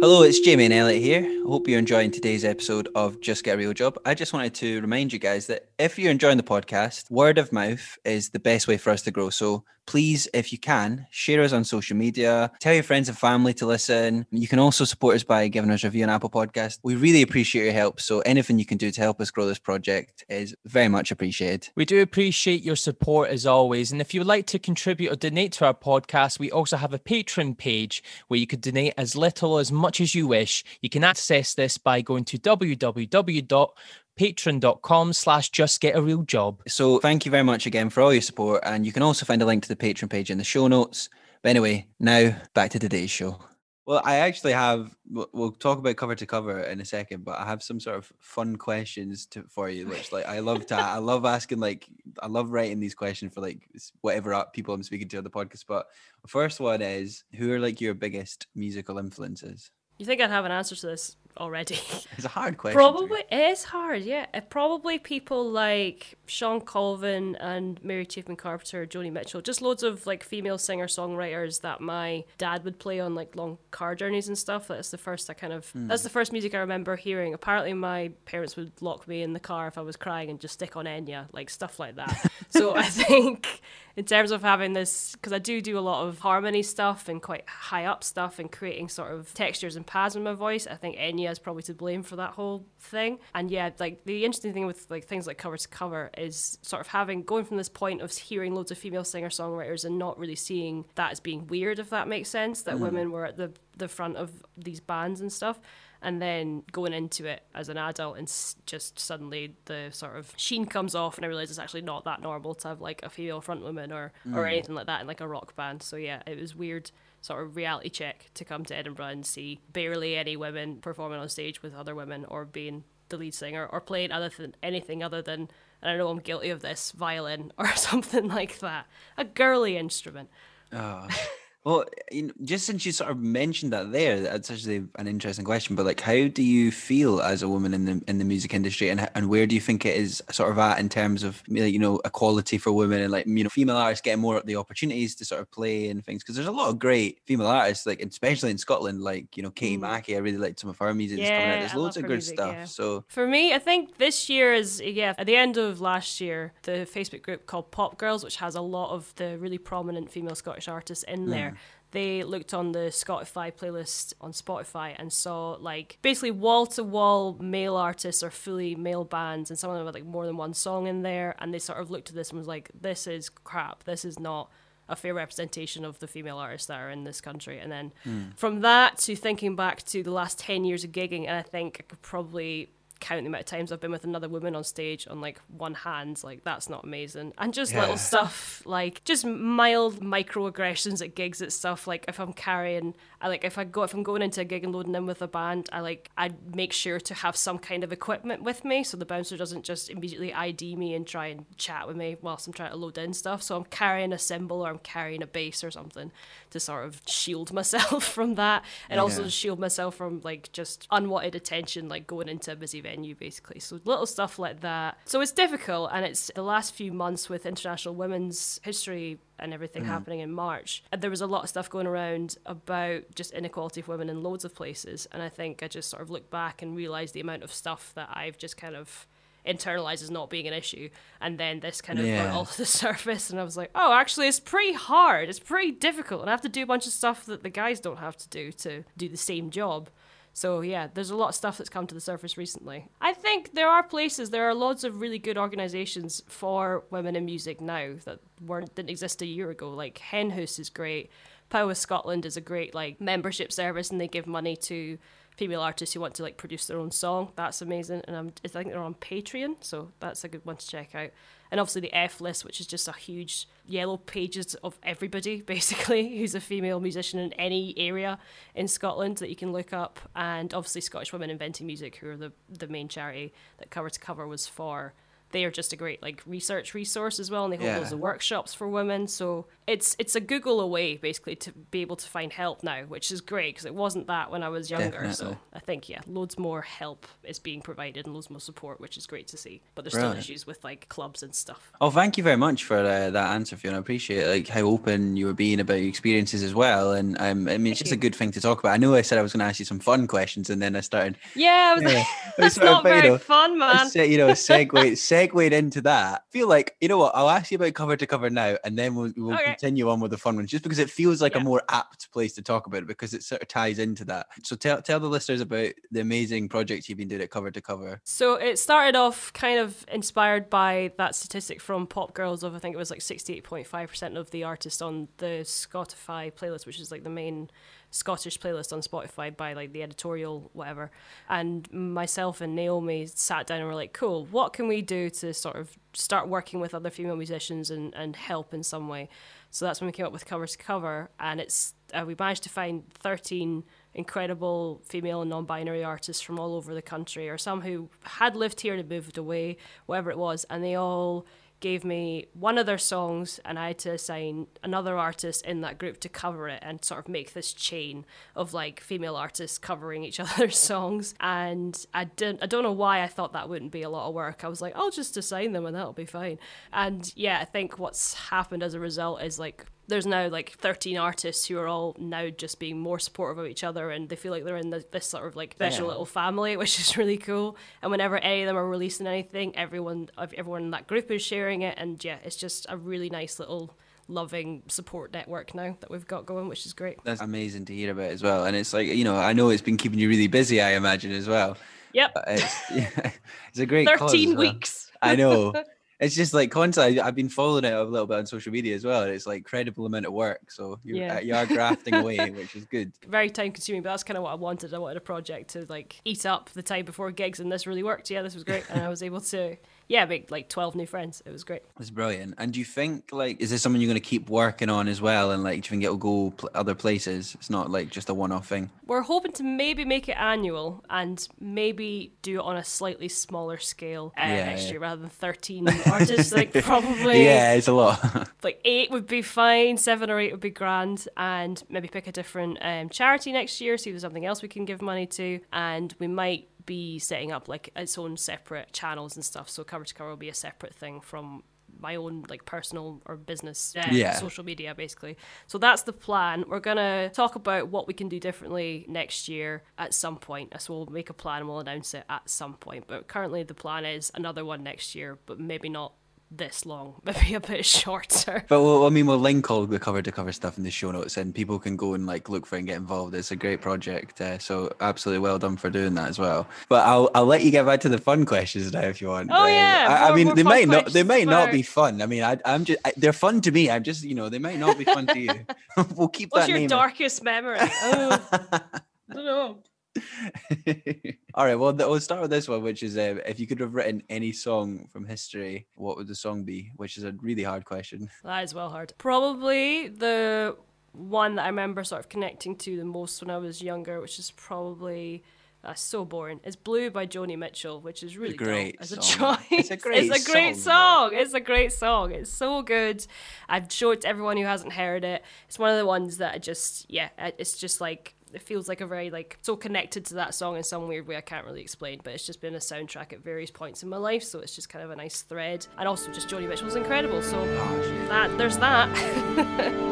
Hello, it's Jamie and Elliot here. I hope you're enjoying today's episode of Just Get a Real Job. I just wanted to remind you guys that if you're enjoying the podcast, word of mouth is the best way for us to grow. So please, if you can, share us on social media, tell your friends and family to listen. You can also support us by giving us a review on Apple Podcast. We really appreciate your help. So anything you can do to help us grow this project is very much appreciated. We do appreciate your support as always. And if you would like to contribute or donate to our podcast, we also have a Patreon page where you could donate as little as much as you wish. You can access this by going to www.patreon.com slash just get a real job. So thank you very much again for all your support. And you can also find a link to the Patreon page in the show notes. But anyway, now back to today's show. Well, I actually have. We'll, we'll talk about cover to cover in a second, but I have some sort of fun questions to, for you, which like I love to. I love asking like I love writing these questions for like whatever people I'm speaking to on the podcast. But the first one is, who are like your biggest musical influences? You think I'd have an answer to this already? It's a hard question. Probably it is hard, yeah. Uh, Probably people like Shawn Colvin and Mary Chapin Carpenter, Joni Mitchell, just loads of like female singer songwriters that my dad would play on like long car journeys and stuff. That's the first I kind of that's the first music I remember hearing. Apparently, my parents would lock me in the car if I was crying and just stick on Enya, like stuff like that. so I think in terms of having this, because I do do a lot of harmony stuff and quite high up stuff and creating sort of textures and pads in my voice, I think Enya is probably to blame for that whole thing. And yeah, like the interesting thing with like things like cover to cover is sort of having going from this point of hearing loads of female singer songwriters and not really seeing that as being weird, if that makes sense, that mm. women were at the the front of these bands and stuff and then going into it as an adult and just suddenly the sort of sheen comes off and I realize it's actually not that normal to have like a female front woman or or mm. anything like that in like a rock band. So yeah, it was weird sort of reality check to come to Edinburgh and see barely any women performing on stage with other women or being the lead singer or playing other than anything other than and I know I'm guilty of this violin or something like that. A girly instrument. Oh. Well, you know, just since you sort of mentioned that there, that's actually an interesting question. But like, how do you feel as a woman in the in the music industry, and and where do you think it is sort of at in terms of you know equality for women and like you know female artists getting more of the opportunities to sort of play and things? Because there's a lot of great female artists, like especially in Scotland, like you know Katie Mackey. I really liked some of her music. that's coming out. Mm. Yeah, There's I loads of good music, stuff. yeah. So For me, I think this year is yeah. At the end of last year, the Facebook group called Pop Girls, which has a lot of the really prominent female Scottish artists in there. They looked on the Spotify playlist on Spotify and saw like basically wall to wall male artists or fully male bands, and some of them had like more than one song in there. And they sort of looked at this and was like, "This is crap. This is not." a fair representation of the female artists that are in this country. And then hmm. from that to thinking back to the last 10 years of gigging, and I think I could probably count the amount of times I've been with another woman on stage on like one hand, like that's not amazing. And just Yeah. little stuff like just mild microaggressions at gigs at stuff. Like if I'm carrying, I like if I go if I'm going into a gig and loading in with a band, I like I make sure to have some kind of equipment with me so the bouncer doesn't just immediately ID me and try and chat with me whilst I'm trying to load in stuff. So I'm carrying a cymbal or I'm carrying a bass or something to sort of shield myself from that and also Yeah. to shield myself from like just unwanted attention like going into a busy venue basically. So little stuff like that. So it's difficult and it's the last few months with international women's history and everything mm-hmm. happening in march and there was a lot of stuff going around about just inequality of women in loads of places. And i think i just sort of look back and realize the amount of stuff that i've just kind of internalized as not being an issue. And then this kind of Yeah. all to the surface and i was like oh actually it's pretty hard. It's pretty difficult. And i have to do a bunch of stuff that the guys don't have to do to do the same job so yeah there's a lot of stuff that's come to the surface recently i think there are places there are loads of really good organizations for women in music now that weren't didn't exist a year ago like Hen Hoose is great power scotland is a great like membership service and they give money to female artists who want to like produce their own song. That's amazing, and I'm, I think they're on Patreon, so that's a good one to check out. And obviously the F list, which is just a huge yellow pages of everybody basically who's a female musician in any area in Scotland that you can look up. And obviously Scottish Women Inventing Music, who are the the main charity that Cover to Cover was for. They are just a great like research resource as well, and they hold Yeah. loads of workshops for women. So it's it's a Google away basically to be able to find help now, which is great because it wasn't that when I was younger. So I think yeah, loads more help is being provided and loads more support, which is great to see. But there's Brilliant. still issues with like clubs and stuff. Oh, thank you very much for uh, that answer, Fiona. I appreciate like how open you were being about your experiences as well. And um, I mean, it's just a good thing to talk about. I know I said I was going to ask you some fun questions, and then I started. Yeah, I was Yeah. like, that's not very fun, I man. said, you know, segue segued into that. I feel like you know what? I'll ask you about cover to cover now, and then we'll, we'll Okay. continue on with the fun ones, just because it feels like a more apt place to talk about it because it sort of ties into that. So tell tell the listeners about the amazing projects you've been doing at cover to cover. So it started off kind of inspired by that statistic from Pop Girls of I think it was like 68.5% of the artists on the Spotify playlist, which is like the main Scottish playlist on Spotify by like the editorial whatever. And myself and Naomi sat down and were like, cool, what can we do to sort of start working with other female musicians and, and help in some way? So that's when we came up with Cover to Cover, and it's uh, we managed to find 13 incredible female and non-binary artists from all over the country, or some who had lived here and moved away, whatever it was, and they all gave me one of their songs and I had to assign another artist in that group to cover it and sort of make this chain of like female artists covering each other's songs and I didn't I don't know why I thought that wouldn't be a lot of work. I was like, I'll just assign them and that'll be fine. And yeah, I think what's happened as a result is like there's now like 13 artists who are all now just being more supportive of each other and they feel like they're in the, this sort of like special Yeah. little family which is really cool and whenever any of them are releasing anything everyone everyone in that group is sharing it and yeah it's just a really nice little loving support network now that we've got going which is great That's amazing to hear about as well. And it's like you know, I know it's been keeping you really busy. I imagine as well. yep It's, yeah, it's a great 13 as well. weeks I know. It's just like constantly. I've been following it a little bit on social media as well. It's like credible amount of work. So you're, Yeah. uh, you are grafting away, which is good. very time consuming but that's kind of what i wanted i wanted a project to like eat up the time before gigs and this really worked yeah this was great and i was able to yeah make like 12 new friends it was great It's brilliant. And do you think like is this something you're going to keep working on as well? And like, do you think it'll go pl- other places? It's not like just a one-off thing. We're hoping to maybe make it annual and maybe do it on a slightly smaller scale uh, Yeah, next yeah. year rather than 13 artists. Like probably Yeah, it's a lot. like eight would be fine, seven or eight would be grand, and maybe pick a different um, charity next year, see if there's something else we can give money to, and we might be setting up like its own separate channels and stuff. So cover to cover will be a separate thing from my own like personal or business uh, Yeah. social media basically. So that's the plan. We're gonna talk about what we can do differently next year at some point. So we'll make a plan and we'll announce it at some point. But currently the plan is another one next year but maybe not this long maybe a bit shorter But we'll, I mean, we'll link all the cover to cover stuff in the show notes, and people can go and like look for it and get involved. It's a great project, uh, so absolutely well done for doing that as well. But I'll I'll let you get back to the fun questions now if you want. Oh, Uh, yeah, I, I mean they might not they might not be fun. I mean I I'm just I, they're fun to me. I'm just you know they might not be fun to you. we'll keep what's that What's your darkest memory oh I don't know All right, well, th- we'll start with this one, which is um, if you could have written any song from history, what would the song be? Which is a really hard question. That is well hard. Probably the one that I remember sort of connecting to the most when I was younger, which is probably uh, so boring. It's "Blue" by Joni Mitchell, which is really great as a song. choice. It's a great It's a great song, song. It's a great song. It's so good. I've showed it to everyone who hasn't heard it. It's one of the ones that I just yeah. It's just like it feels like a very like so connected to that song in some weird way I can't really explain. But it's just been a soundtrack at various points in my life, so it's just kind of a nice thread. And also just Joni Mitchell's incredible. So Oh, that there's that.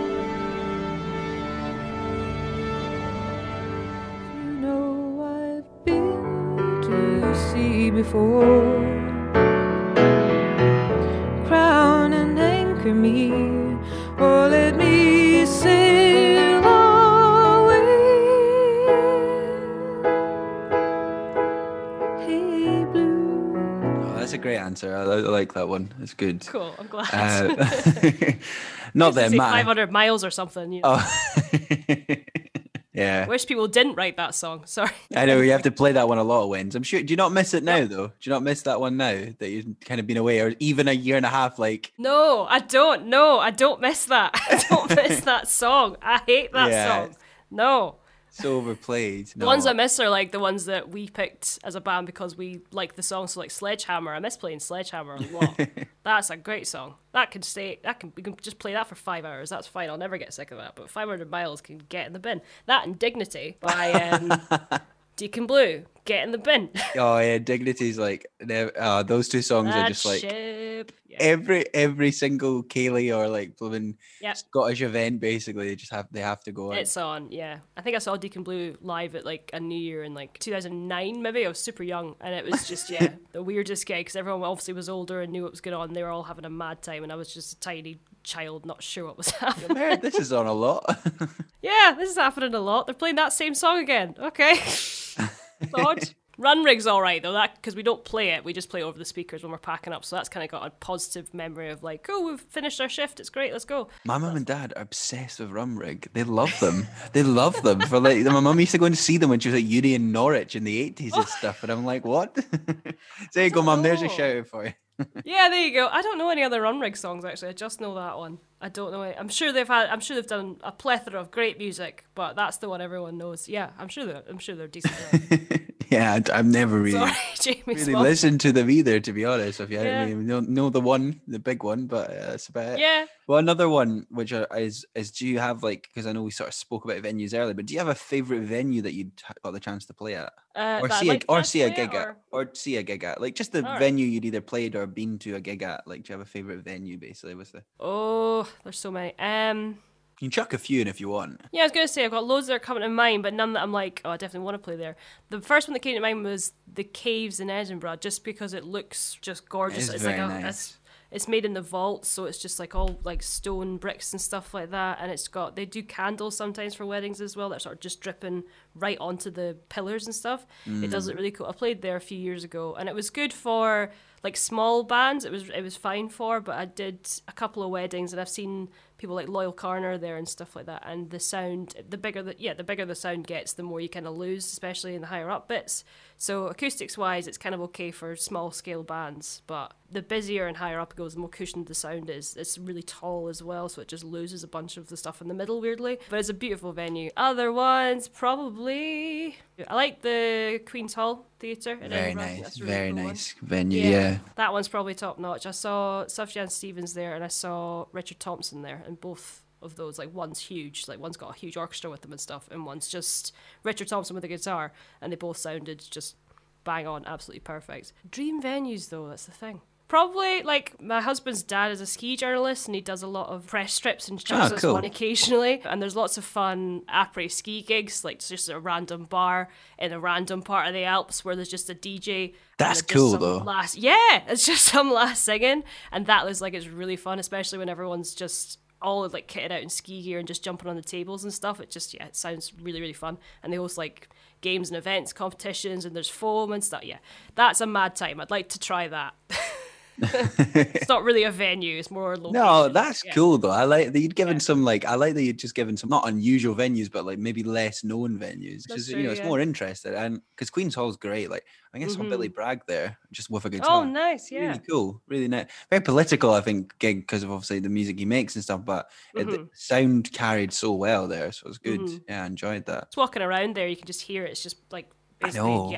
You know I've been to sea before. Crown and anchor me, or let me answer. I, I like that one. It's good. cool. I'm glad. Uh, not that it 500 miles or something. You know. Oh. yeah. Wish people didn't write that song. Sorry. I know you have to play that one a lot of wins. I'm sure. Do you not miss it now though? Do you not miss that one now that you've kind of been away, or even a year and a half? Like, No, I don't. No, I don't miss that. I don't miss that song. I hate that Yeah. song. No. So overplayed. The ones I miss are like the ones that we picked as a band because we like the song. So like Sledgehammer, I miss playing Sledgehammer a lot. That's a great song. That can stay. That can we can just play that for five hours. That's fine. I'll never get sick of that. But 500 miles can get in the bin. That and Dignity by um, Deacon Blue. Get in the bin. Oh yeah, Dignity's like uh, those two songs are just like ship. Every every single ceilidh or like blooming Yep. Scottish event. Basically, they just have they have to go. on. It's on, yeah. I think I saw Deacon Blue live at like a New Year in like 2009, maybe. I was super young, and it was just yeah the weirdest gig because everyone obviously was older and knew what was going on. They were all having a mad time, and I was just a tiny child, not sure what was happening. I've this is on a lot. yeah, this is happening a lot. They're playing that same song again. Okay, odd. Runrig's all right though, that because we don't play it, we just play it over the speakers when we're packing up. So that's kind of got a positive memory of like, oh, we've finished our shift. It's great. Let's go. My mum and dad are obsessed with Runrig. They love them. they love them. For like, my mum used to go and see them when she was at uni in Norwich in the eighties and stuff. And I'm like, what? there you go, mum. There's a oh. know. shout out for you. Yeah, there you go. I don't know any other Runrig songs actually. I just know that one. I don't know. It. I'm sure they've had. I'm sure they've done a plethora of great music, but that's the one everyone knows. Yeah, I'm sure they're. I'm sure they're decent. yeah, I've never really. Sorry, Jamie. Really listened to them either, to be honest. If you Yeah. I mean, know, know the one, the big one, but uh, that's about it. Yeah. Well, another one, which is is do you have like because I know we sort of spoke about venues earlier, but do you have a favorite venue that you got the chance to play at, Uh, or see like a, or see a gig at, or see a gig at, like just the venue you'd either played or been to a gig at? Like, do you have a favorite venue? Basically, with the Oh, there's so many. Um. You can chuck a few in if you want. Yeah, I was gonna say I've got loads that are coming to mind, but none that I'm like, oh, I definitely want to play there. The first one that came to mind was the caves in Edinburgh, just because it looks just gorgeous. it's very like a, nice. it's, it's made in the vault, so it's just like all like stone bricks and stuff like that. And it's got they do candles sometimes for weddings as well that sort of just dripping right onto the pillars and stuff. It does Mm. look really cool. I played there a few years ago, and it was good for like small bands. It was it was fine for, but I did a couple of weddings, and I've seen people like Loyle Carner there and stuff like that. And the sound, the bigger the yeah, the bigger the sound gets, the more you kind of lose, especially in the higher up bits. So acoustics wise, it's kind of okay for small scale bands, but the busier and higher up it goes, the more cushioned the sound is. It's really tall as well, so it just loses a bunch of the stuff in the middle weirdly. But it's a beautiful venue. Other ones probably I like the Queen's Hall Theatre. Very nice, really very cool one. nice venue. Yeah. That one's probably top notch. I saw Sufjan Stevens there and I saw Richard Thompson there, and both of those, like one's huge, like one's got a huge orchestra with them and stuff, and one's just Richard Thompson with a guitar, and they both sounded just bang on, absolutely perfect. Dream venues though, that's the thing. Probably like my husband's dad is a ski journalist and he does a lot of press strips and ah, chucks us cool. one occasionally. And there's lots of fun après ski gigs, like just a random bar in a random part of the Alps where there's just a DJ. That's cool, though. Last, yeah, it's just some last singing, and that was like it's really fun, especially when everyone's just all like kitted out in ski gear and just jumping on the tables and stuff. It just yeah, it sounds really really fun, and they host like games and events, competitions, and there's foam and stuff. Yeah, that's a mad time. I'd like to try that. it's not really a venue; it's more location. No, that's Yeah. cool though. I like that you'd given Yeah. some like I like that you'd just given some not unusual venues, but like maybe less known venues. Just you know, it's yeah. more interesting. And because Queen's Hall's great. Like I I saw Billy. Bragg there just with a guitar. Oh, nice! Yeah. Really cool, really nice. Very political, I think, gig because of obviously the music he makes and stuff. But it, the Mhm. sound carried so well there, so it was good. Mhm. Yeah, I enjoyed that. Just walking around there, you can just hear it. It's just like I basically know.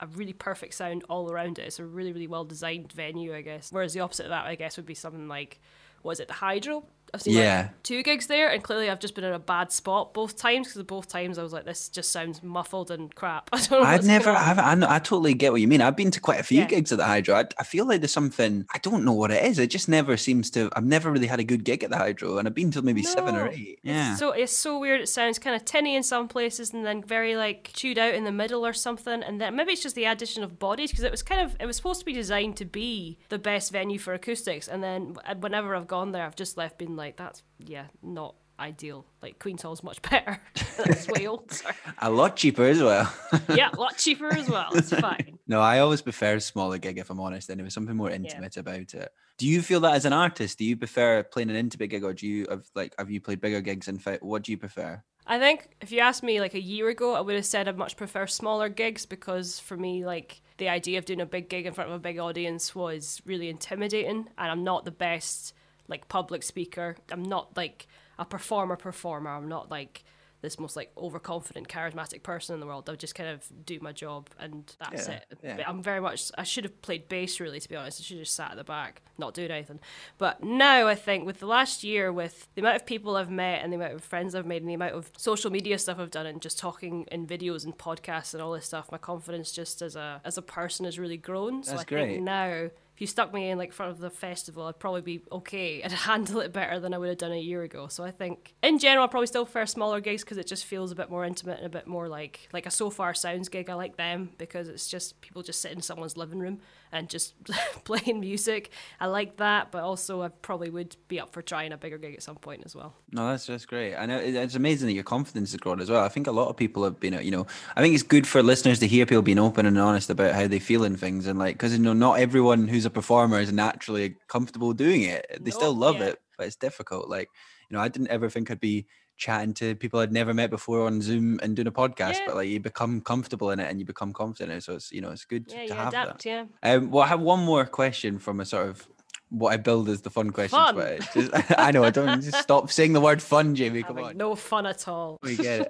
A really perfect sound all around it. It's a really, really well designed venue, I guess. Whereas the opposite of that, I guess, would be something like, was it the Hydro? I've seen Yeah. like two gigs there, and clearly I've just been in a bad spot both times because both times I was like, this just sounds muffled and crap. I don't know. I've never. I've, I, know- I totally get what you mean. I've been to quite a few Yeah. gigs at the Hydro. I, I feel like there's something, I don't know what it is. It just never seems to, I've never really had a good gig at the Hydro, and I've been to maybe seven or eight. Yeah. It's so it's so weird. It sounds kind of tinny in some places, and then very like chewed out in the middle or something. And then maybe it's just the addition of bodies because it was kind of it was supposed to be designed to be the best venue for acoustics. And then whenever I've gone there, I've just left like, that's yeah, not ideal. Like Queen's Hall's much better. that's way old. Sorry. a lot cheaper as well. Yeah, a lot cheaper as well. It's fine. no, I always prefer a smaller gig if I'm honest. And was something more intimate about it. Do you feel that as an artist? Do you prefer playing an intimate gig, or do you have like have you played bigger gigs? In fact, what do you prefer? I think if you asked me like a year ago, I would have said I'd much prefer smaller gigs because for me, like the idea of doing a big gig in front of a big audience was really intimidating, and I'm not the best like public speaker. I'm not like a performer performer. I'm not like this most like overconfident, charismatic person in the world. I'll just kind of do my job and that's Yeah, it. yeah. I'm very much. I should have played bass really, to be honest. I should have just sat at the back, not doing anything. But now I think with the last year, with the amount of people I've met and the amount of friends I've made and the amount of social media stuff I've done and just talking in videos and podcasts and all this stuff, my confidence just as a as a person has really grown. So That's I great. think now. If you stuck me in like front of the festival, I'd probably be okay. I'd handle it better than I would have done a year ago. So I think, in general, I probably still prefer smaller gigs because it just feels a bit more intimate and a bit more like like a Sofar Sounds gig. I like them because it's just people just sit in someone's living room and just playing music. I like that, but also I probably would be up for trying a bigger gig at some point as well. No, that's that's great. I know it's amazing that your confidence has grown as well. I think a lot of people have been, you know, I think it's good for listeners to hear people being open and honest about how they feel in things, and like, because you know, not everyone who's a performer is naturally comfortable doing it. They still love yeah. it, but it's difficult. Like, you know, I didn't ever think I'd be chatting to people I'd never met before on Zoom and doing a podcast, Yeah. but like you become comfortable in it and you become confident. in it. So it's you know, it's good Yeah, to have that. adapt. Yeah. Um, well, I have one more question from a sort of what I build as the fun questions. Fun. But just, I know I don't just stop saying the word fun, Jamie. Come Having on. no fun at all. We get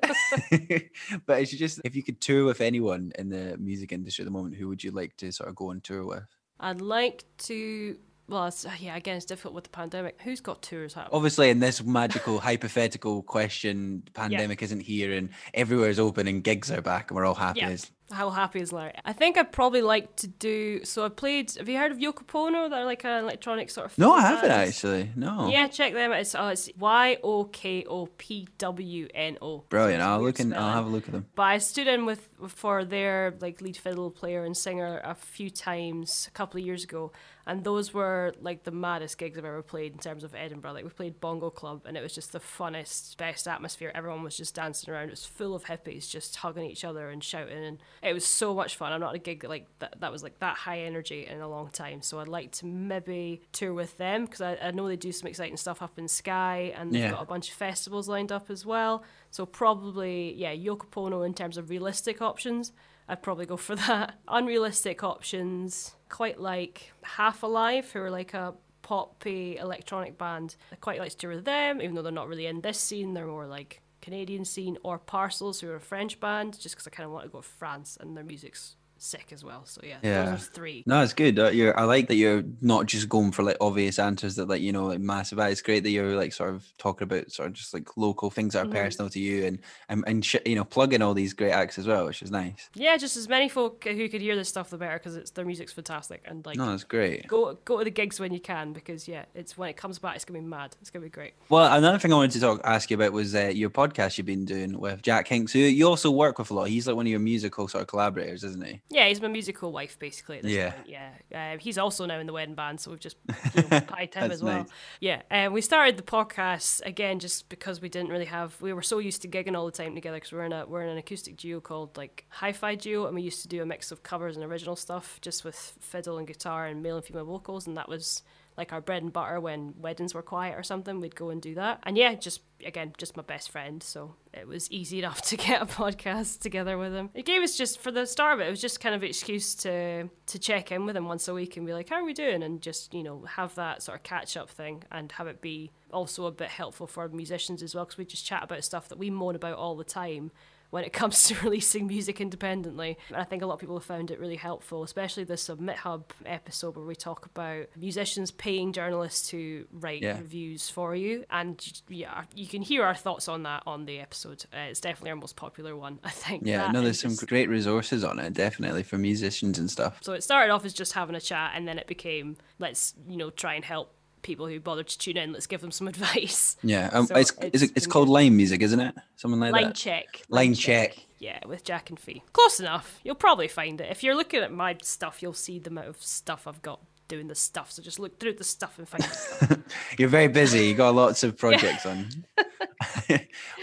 it. but it's just if you could tour with anyone in the music industry at the moment, who would you like to sort of go on tour with? I'd like to. Well, it's, uh, yeah, again, it's difficult with the pandemic. Who's got tours happening? Obviously, in this magical hypothetical question, pandemic isn't here and everywhere's open and gigs are back and we're all happy. Yeah. as- How happy is Larry? I think I'd probably like to do. So I played. Have you heard of Yoko Pwno? They're like an electronic sort of. No, I haven't band. actually. No. Yeah, check them out. It's, oh, it's Y O K O P W N O. Brilliant. I'll look and I'll have a look at them. But I stood in with for their like lead fiddle player and singer a few times a couple of years ago, and those were like the maddest gigs I've ever played in terms of Edinburgh. Like we played Bongo Club, and it was just the funnest, best atmosphere. Everyone was just dancing around. It was full of hippies, just hugging each other and shouting, and it was so much fun. I'm not a gig that, like that that was like that high energy in a long time. So I'd like to maybe tour with them because I, I know they do some exciting stuff up in Skye, and they've Yeah. got a bunch of festivals lined up as well. So probably, yeah, Yoko Pwno in terms of realistic options. I'd probably go for that. Unrealistic options, quite like Half Alive, who are like a poppy electronic band. I quite like to tour with them, even though they're not really in this scene. They're more like Canadian scene or Parcels, who are a French band, just because I kind of want to go to France and their music's sick as well. So yeah, Yeah. those are three. No, it's good. Uh, you're, I like that you're not just going for like obvious answers that like you know like massive. It's great that you're like sort of talking about sort of just like local things that are Mhm. personal to you and and and sh- you know plugging all these great acts as well, which is nice. Yeah, just as many folk who could hear this stuff, the better, because it's their music's fantastic and like No, that's great. go go to the gigs when you can because yeah, it's when it comes back, it's gonna be mad. It's gonna be great. Well, another thing I wanted to talk ask you about was uh, your podcast you've been doing with Jack Hinks, who you also work with a lot. He's like one of your musical sort of collaborators, isn't he? Yeah, he's my musical wife, basically. At this Yeah. point. yeah. Uh, he's also now in the wedding band, so we've just you know, him as well. nice. Yeah, um, we started the podcast again just because we didn't really have. We were so used to gigging all the time together because we're in a we're in an acoustic duo called like Hi-Fi Duo, and we used to do a mix of covers and original stuff just with fiddle and guitar and male and female vocals, and that was like our bread and butter when weddings were quiet or something. We'd go and do that, and yeah, just again, just my best friend, so it was easy enough to get a podcast together with him. It gave us just for the start of it, it was just kind of an excuse to to check in with him once a week and be like, how are we doing, and just you know have that sort of catch up thing and have it be also a bit helpful for musicians as well because we just chat about stuff that we moan about all the time when it comes to releasing music independently. And I think a lot of people have found it really helpful, especially the SubmitHub episode where we talk about musicians paying journalists to write Yeah. reviews for you. And yeah, you can hear our thoughts on that on the episode. Uh, it's definitely our most popular one, I think. Yeah, no, there's some just- great resources on it, definitely for musicians and stuff. so it started off as just having a chat, and then it became let's you know try and help people who bothered to tune in. Let's give them some advice. Yeah, um, So it's it's it's, it's called. Line Music, isn't it? Something like Line that. check. Line check. Yeah, with Jack and Fee. Close enough. You'll probably find it. If you're looking at my stuff, you'll see the amount of stuff I've got doing the stuff. So just look through the stuff and find stuff. You're very busy. You got lots of projects on.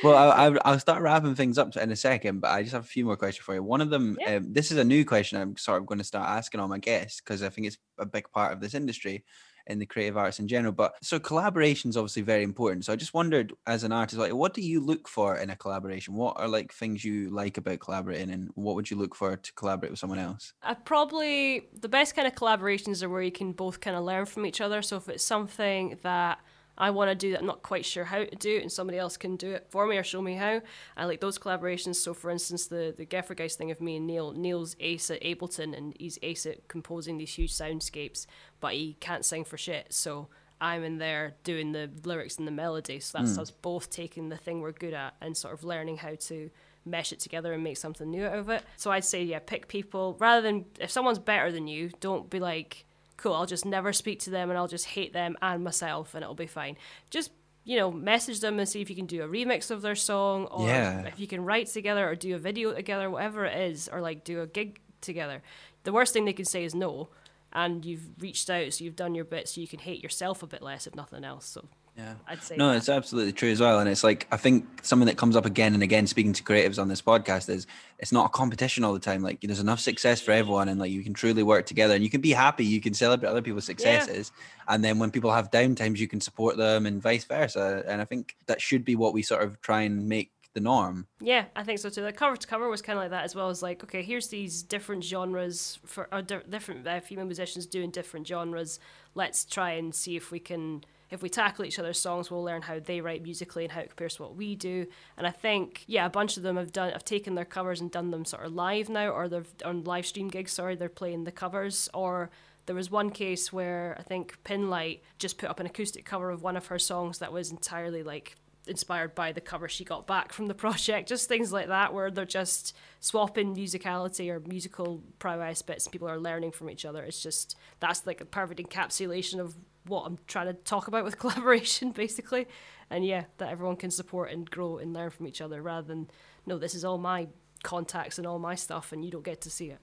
well, I, I, I'll start wrapping things up in a second, but I just have a few more questions for you. One of them, Yeah. um, this is a new question I'm sort of going to start asking all my guests because I think it's a big part of this industry in the creative arts in general. But so collaboration is obviously very important. So I just wondered, as an artist, like, what do you look for in a collaboration? What are like things you like about collaborating, and what would you look for to collaborate with someone else? I probably the best kind of collaborations are where you can both kind of learn from each other. So if it's something that I want to do that I'm not quite sure how to do it, and somebody else can do it for me or show me how, I like those collaborations. So for instance, the the Geffergeist thing of me and Neil. Neil's ace at Ableton, and he's ace at composing these huge soundscapes, but he can't sing for shit. So I'm in there doing the lyrics and the melody. So that's hmm. us both taking the thing we're good at and sort of learning how to mesh it together and make something new out of it. So I'd say, yeah, pick people rather than if someone's better than you, don't be like, cool, I'll just never speak to them and I'll just hate them and myself and it'll be fine. Just you know, message them and see if you can do a remix of their song or Yeah. if you can write together or do a video together, whatever it is, or like do a gig together. The worst thing they can say is no. And you've reached out, so you've done your bit, so you can hate yourself a bit less, if nothing else. So Yeah. I'd say No, that. it's absolutely true as well. And it's like I think something that comes up again and again speaking to creatives on this podcast is it's not a competition all the time. Like there's enough success for everyone and like you can truly work together and you can be happy, you can celebrate other people's successes. And then when people have downtimes you can support them and vice versa. And I think that should be what we sort of try and make the norm. Yeah, I think so too. Like cover to cover was kind of like that as well as like, okay, here's these different genres for uh, di- different uh, female musicians doing different genres. Let's try and see if we can, if we tackle each other's songs, we'll learn how they write musically and how it compares to what we do. And I think, yeah, a bunch of them have done, have taken their covers and done them sort of live now, or they're on live stream gigs. Sorry, they're playing the covers, or there was one case where I think Pinlight just put up an acoustic cover of one of her songs that was entirely like inspired by the cover she got back from the project. Just things like that where they're just swapping musicality or musical prowess bits and people are learning from each other. It's just that's like a perfect encapsulation of what I'm trying to talk about with collaboration basically. And yeah, that everyone can support and grow and learn from each other rather than no, this is all my contacts and all my stuff and you don't get to see it.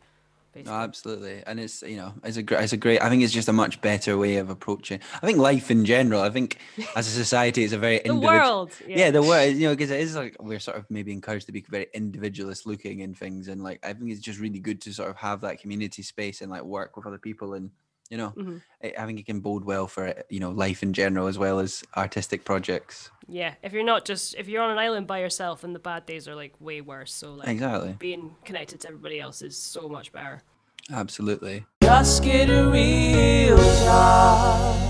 No, absolutely, and it's you know it's a great, it's a great. I think it's just a much better way of approaching. I think life in general. I think as a society, it's a very the individual. world. yeah. the word you know because it is like we're sort of maybe encouraged to be very individualist looking in things and like i think it's just really good to sort of have that community space and like work with other people and you know Mhm. I, I think it can bode well for you know life in general as well as artistic projects Yeah, if you're not just if you're on an island by yourself, and the bad days are like way worse. So like exactly being connected to everybody else is so much better. absolutely Just get a real job.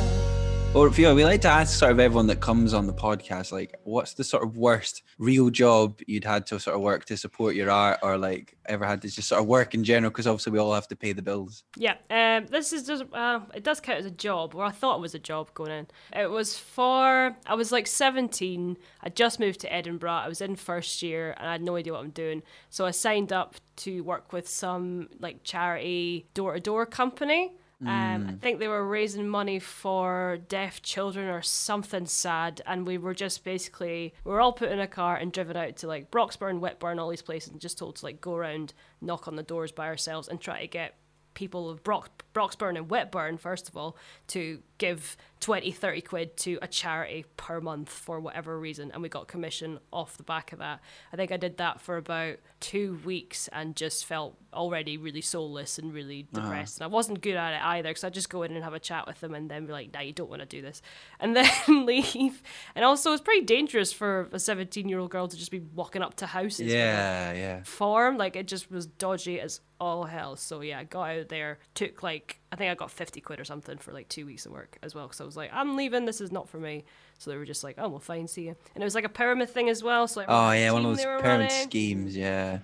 Or Fiona, we like to ask sort of everyone that comes on the podcast like what's the sort of worst real job you'd had to sort of work to support your art or like ever had to just sort of work in general because obviously we all have to pay the bills Yeah, um, this is just uh, it does count as a job, or I thought it was a job going in. It was for I was like seventeen. I just moved to Edinburgh. I was in first year, and I had no idea what I'm doing. So I signed up to work with some like charity door to door company. Um, I think they were raising money for deaf children or something sad, and we were just basically we were all put in a car and driven out to like Broxburn, Whitburn, all these places, and just told to like go around, knock on the doors by ourselves, and try to get people of Brock, Broxburn and Whitburn, first of all, to give 20, 30 quid to a charity per month for whatever reason. And we got commission off the back of that. I think I did that for about two weeks and just felt already really soulless and really uh-huh. depressed. And I wasn't good at it either because I'd just go in and have a chat with them and then be like, nah, you don't want to do this. And then leave. And also, it's pretty dangerous for a 17 year old girl to just be walking up to houses. Yeah, yeah. form. Like it just was dodgy as all hell. So yeah, I got out there, took like I think I got fifty quid or something for like two weeks of work as well. Because I was like, I'm leaving. This is not for me. So they were just like, oh well, fine, see you. And it was like a pyramid thing as well. So everyone Oh yeah, one of those pyramid running. schemes. Yeah,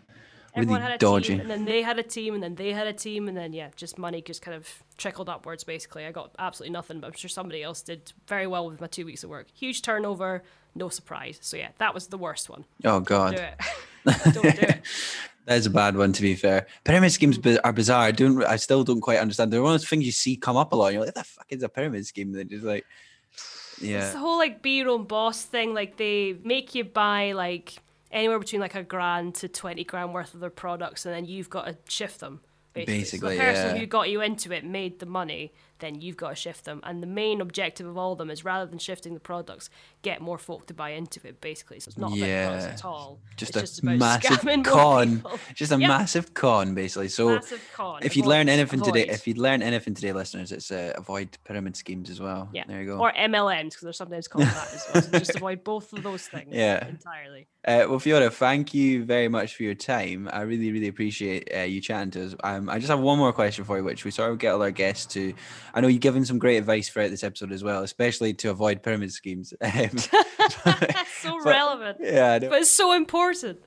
Everyone really had a dodgy. team, and then they had a team, and then they had a team, and then yeah, just money just kind of trickled upwards. Basically, I got absolutely nothing, but I'm sure somebody else did very well with my two weeks of work. Huge turnover, no surprise. So yeah, that was the worst one. Oh Do god, it. Don't do it. that is a bad one. To be fair, pyramid schemes are bizarre. I don't. I still don't quite understand. They're one of those things you see come up a lot. And you're like, "What the fuck is a pyramid scheme?" They're just like, It's the whole like be your own boss thing. Like they make you buy like anywhere between like a grand to twenty grand worth of their products, and then you've got to shift them. Basically, Basically, so the person yeah. who got you into it made the money. Then you've got to shift them, and the main objective of all of them is rather than shifting the products, get more folk to buy into it. Basically, so it's not about the products Yeah. at all. just it's a just about massive scamming con. Just a Yep. massive con, basically. So. Con. If you'd learn anything today, if you'd learn anything today, listeners, it's uh, avoid pyramid schemes as well. yeah, there you go. Or MLMs because they're sometimes called that as well. So just avoid both of those things. Yeah. entirely. Uh, well, Fiona, thank you very much for your time. I really, really appreciate uh, you chatting to us. Um, I just have one more question for you, which we sort of get all our guests to. I know you've given some great advice throughout this episode as well, especially to avoid pyramid schemes. Um, so but- relevant. yeah, I know. But it's so important.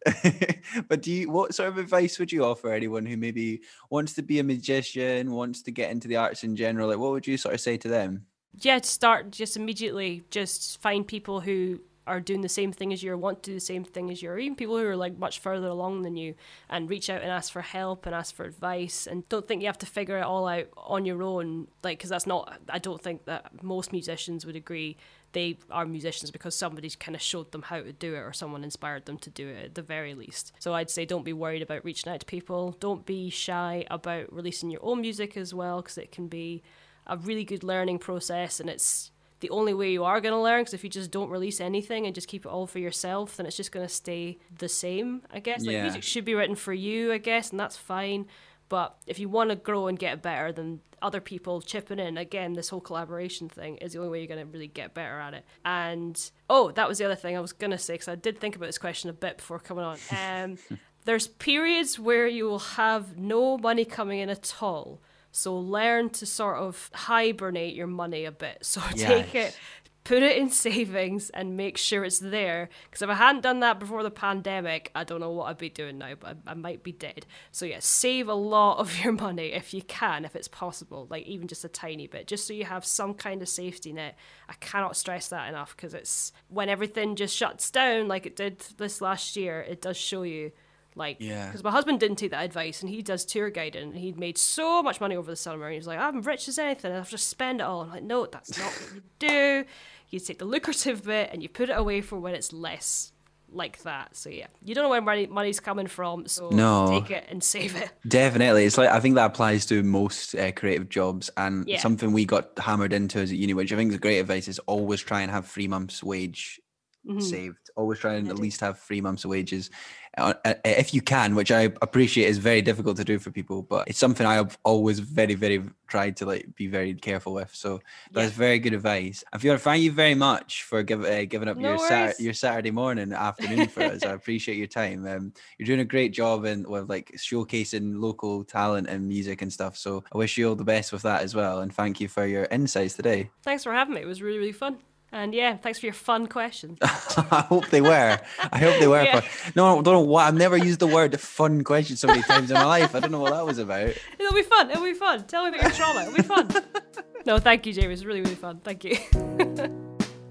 but do you? What sort of advice would you offer anyone who maybe wants to be a magician, wants to get into the arts in general? Like, what would you sort of say to them? Yeah, to start just immediately, just find people who are doing the same thing as you or want to do the same thing as you, or even people who are like much further along than you, and reach out and ask for help and ask for advice. And don't think you have to figure it all out on your own, like, because that's not, I don't think that most musicians would agree they are musicians because somebody's kind of showed them how to do it or someone inspired them to do it at the very least. So I'd say don't be worried about reaching out to people. Don't be shy about releasing your own music as well because it can be a really good learning process and it's the only way you are going to learn because if you just don't release anything and just keep it all for yourself then it's just going to stay the same i guess. Like Yeah. music should be written for you i guess and that's fine. But if you want to grow and get better then other people chipping in. Again this whole collaboration thing is the only way you're going to really get better at it. And oh that was the other thing i was going to say because i did think about this question a bit before coming on. Um, there's periods where you will have no money coming in at all so learn to sort of hibernate your money a bit. So take it, put it in savings, and make sure it's there. Because if I hadn't done that before the pandemic, I don't know what I'd be doing now, but I, I might be dead. So yeah, save a lot of your money if you can, if it's possible, like even just a tiny bit, just so you have some kind of safety net. I cannot stress that enough because it's when everything just shuts down, like it did this last year. It does show you. Like, Yeah. because my husband didn't take that advice and he does tour guiding and he'd made so much money over the summer and he was like, I'm rich as anything, I'll just spend it all. I'm like, no, that's not what you do. You take the lucrative bit and you put it away for when it's less like that. So yeah, you don't know where money, money's coming from, so No. take it and save it. Definitely, it's like I think that applies to most uh, creative jobs, and Yeah. something we got hammered into as a uni, which I think is great advice, is always try and have three months' wage Mm-hmm. saved. Always try and at least have three months' of wages, uh, uh, if you can, which I appreciate is very difficult to do for people, but it's something I have always very, very tried to like be very careful with. So that's very good advice. And Fiona, thank you very much for give, uh, giving up No your Sat- your Saturday morning, afternoon for us. I appreciate your time. Um, you're doing a great job in with like showcasing local talent and music and stuff. So I wish you all the best with that as well. And thank you for your insights today. Thanks for having me. It was really, really fun. And yeah, thanks for your fun questions. I hope they were. I hope they were. Yeah. fun. No, I don't know why. I've never used the word fun question so many times in my life. I don't know what that was about. It'll be fun. It'll be fun. Tell me about your trauma. It'll be fun. no, thank you, James. It was really, really fun. Thank you.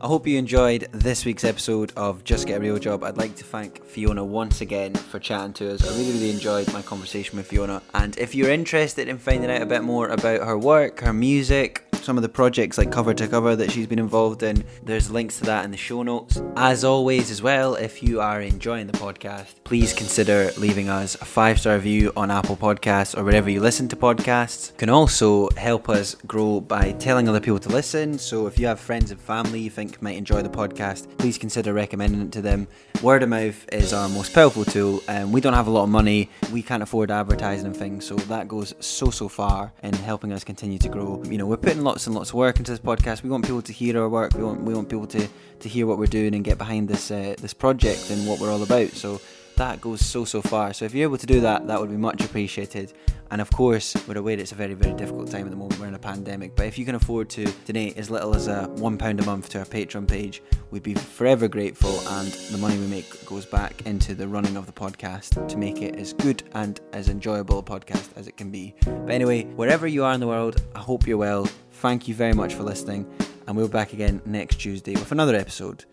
I hope you enjoyed this week's episode of Just Get a Real Job. I'd like to thank Fiona once again for chatting to us. I really, really enjoyed my conversation with Fiona. And if you're interested in finding out a bit more about her work, her music, some of the projects like cover to cover that she's been involved in. There's links to that in the show notes. As always, as well, if you are enjoying the podcast, please consider leaving us a five star review on Apple Podcasts or wherever you listen to podcasts. You can also help us grow by telling other people to listen. So if you have friends and family you think might enjoy the podcast, please consider recommending it to them. Word of mouth is our most powerful tool, and we don't have a lot of money. We can't afford advertising and things, so that goes so so far in helping us continue to grow. You know, we're putting lots and lots of work into this podcast. We want people to hear our work. We want we want people to to hear what we're doing and get behind this uh, this project and what we're all about. So that goes so so far. So if you're able to do that, that would be much appreciated. And of course, we're aware it's a very very difficult time at the moment. We're in a pandemic, but if you can afford to donate as little as a one pound a month to our Patreon page, we'd be forever grateful. And the money we make goes back into the running of the podcast to make it as good and as enjoyable a podcast as it can be. But anyway, wherever you are in the world, I hope you're well. Thank you very much for listening, and we'll be back again next Tuesday with another episode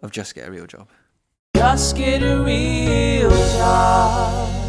of Just Get a Real Job. Just get a real job.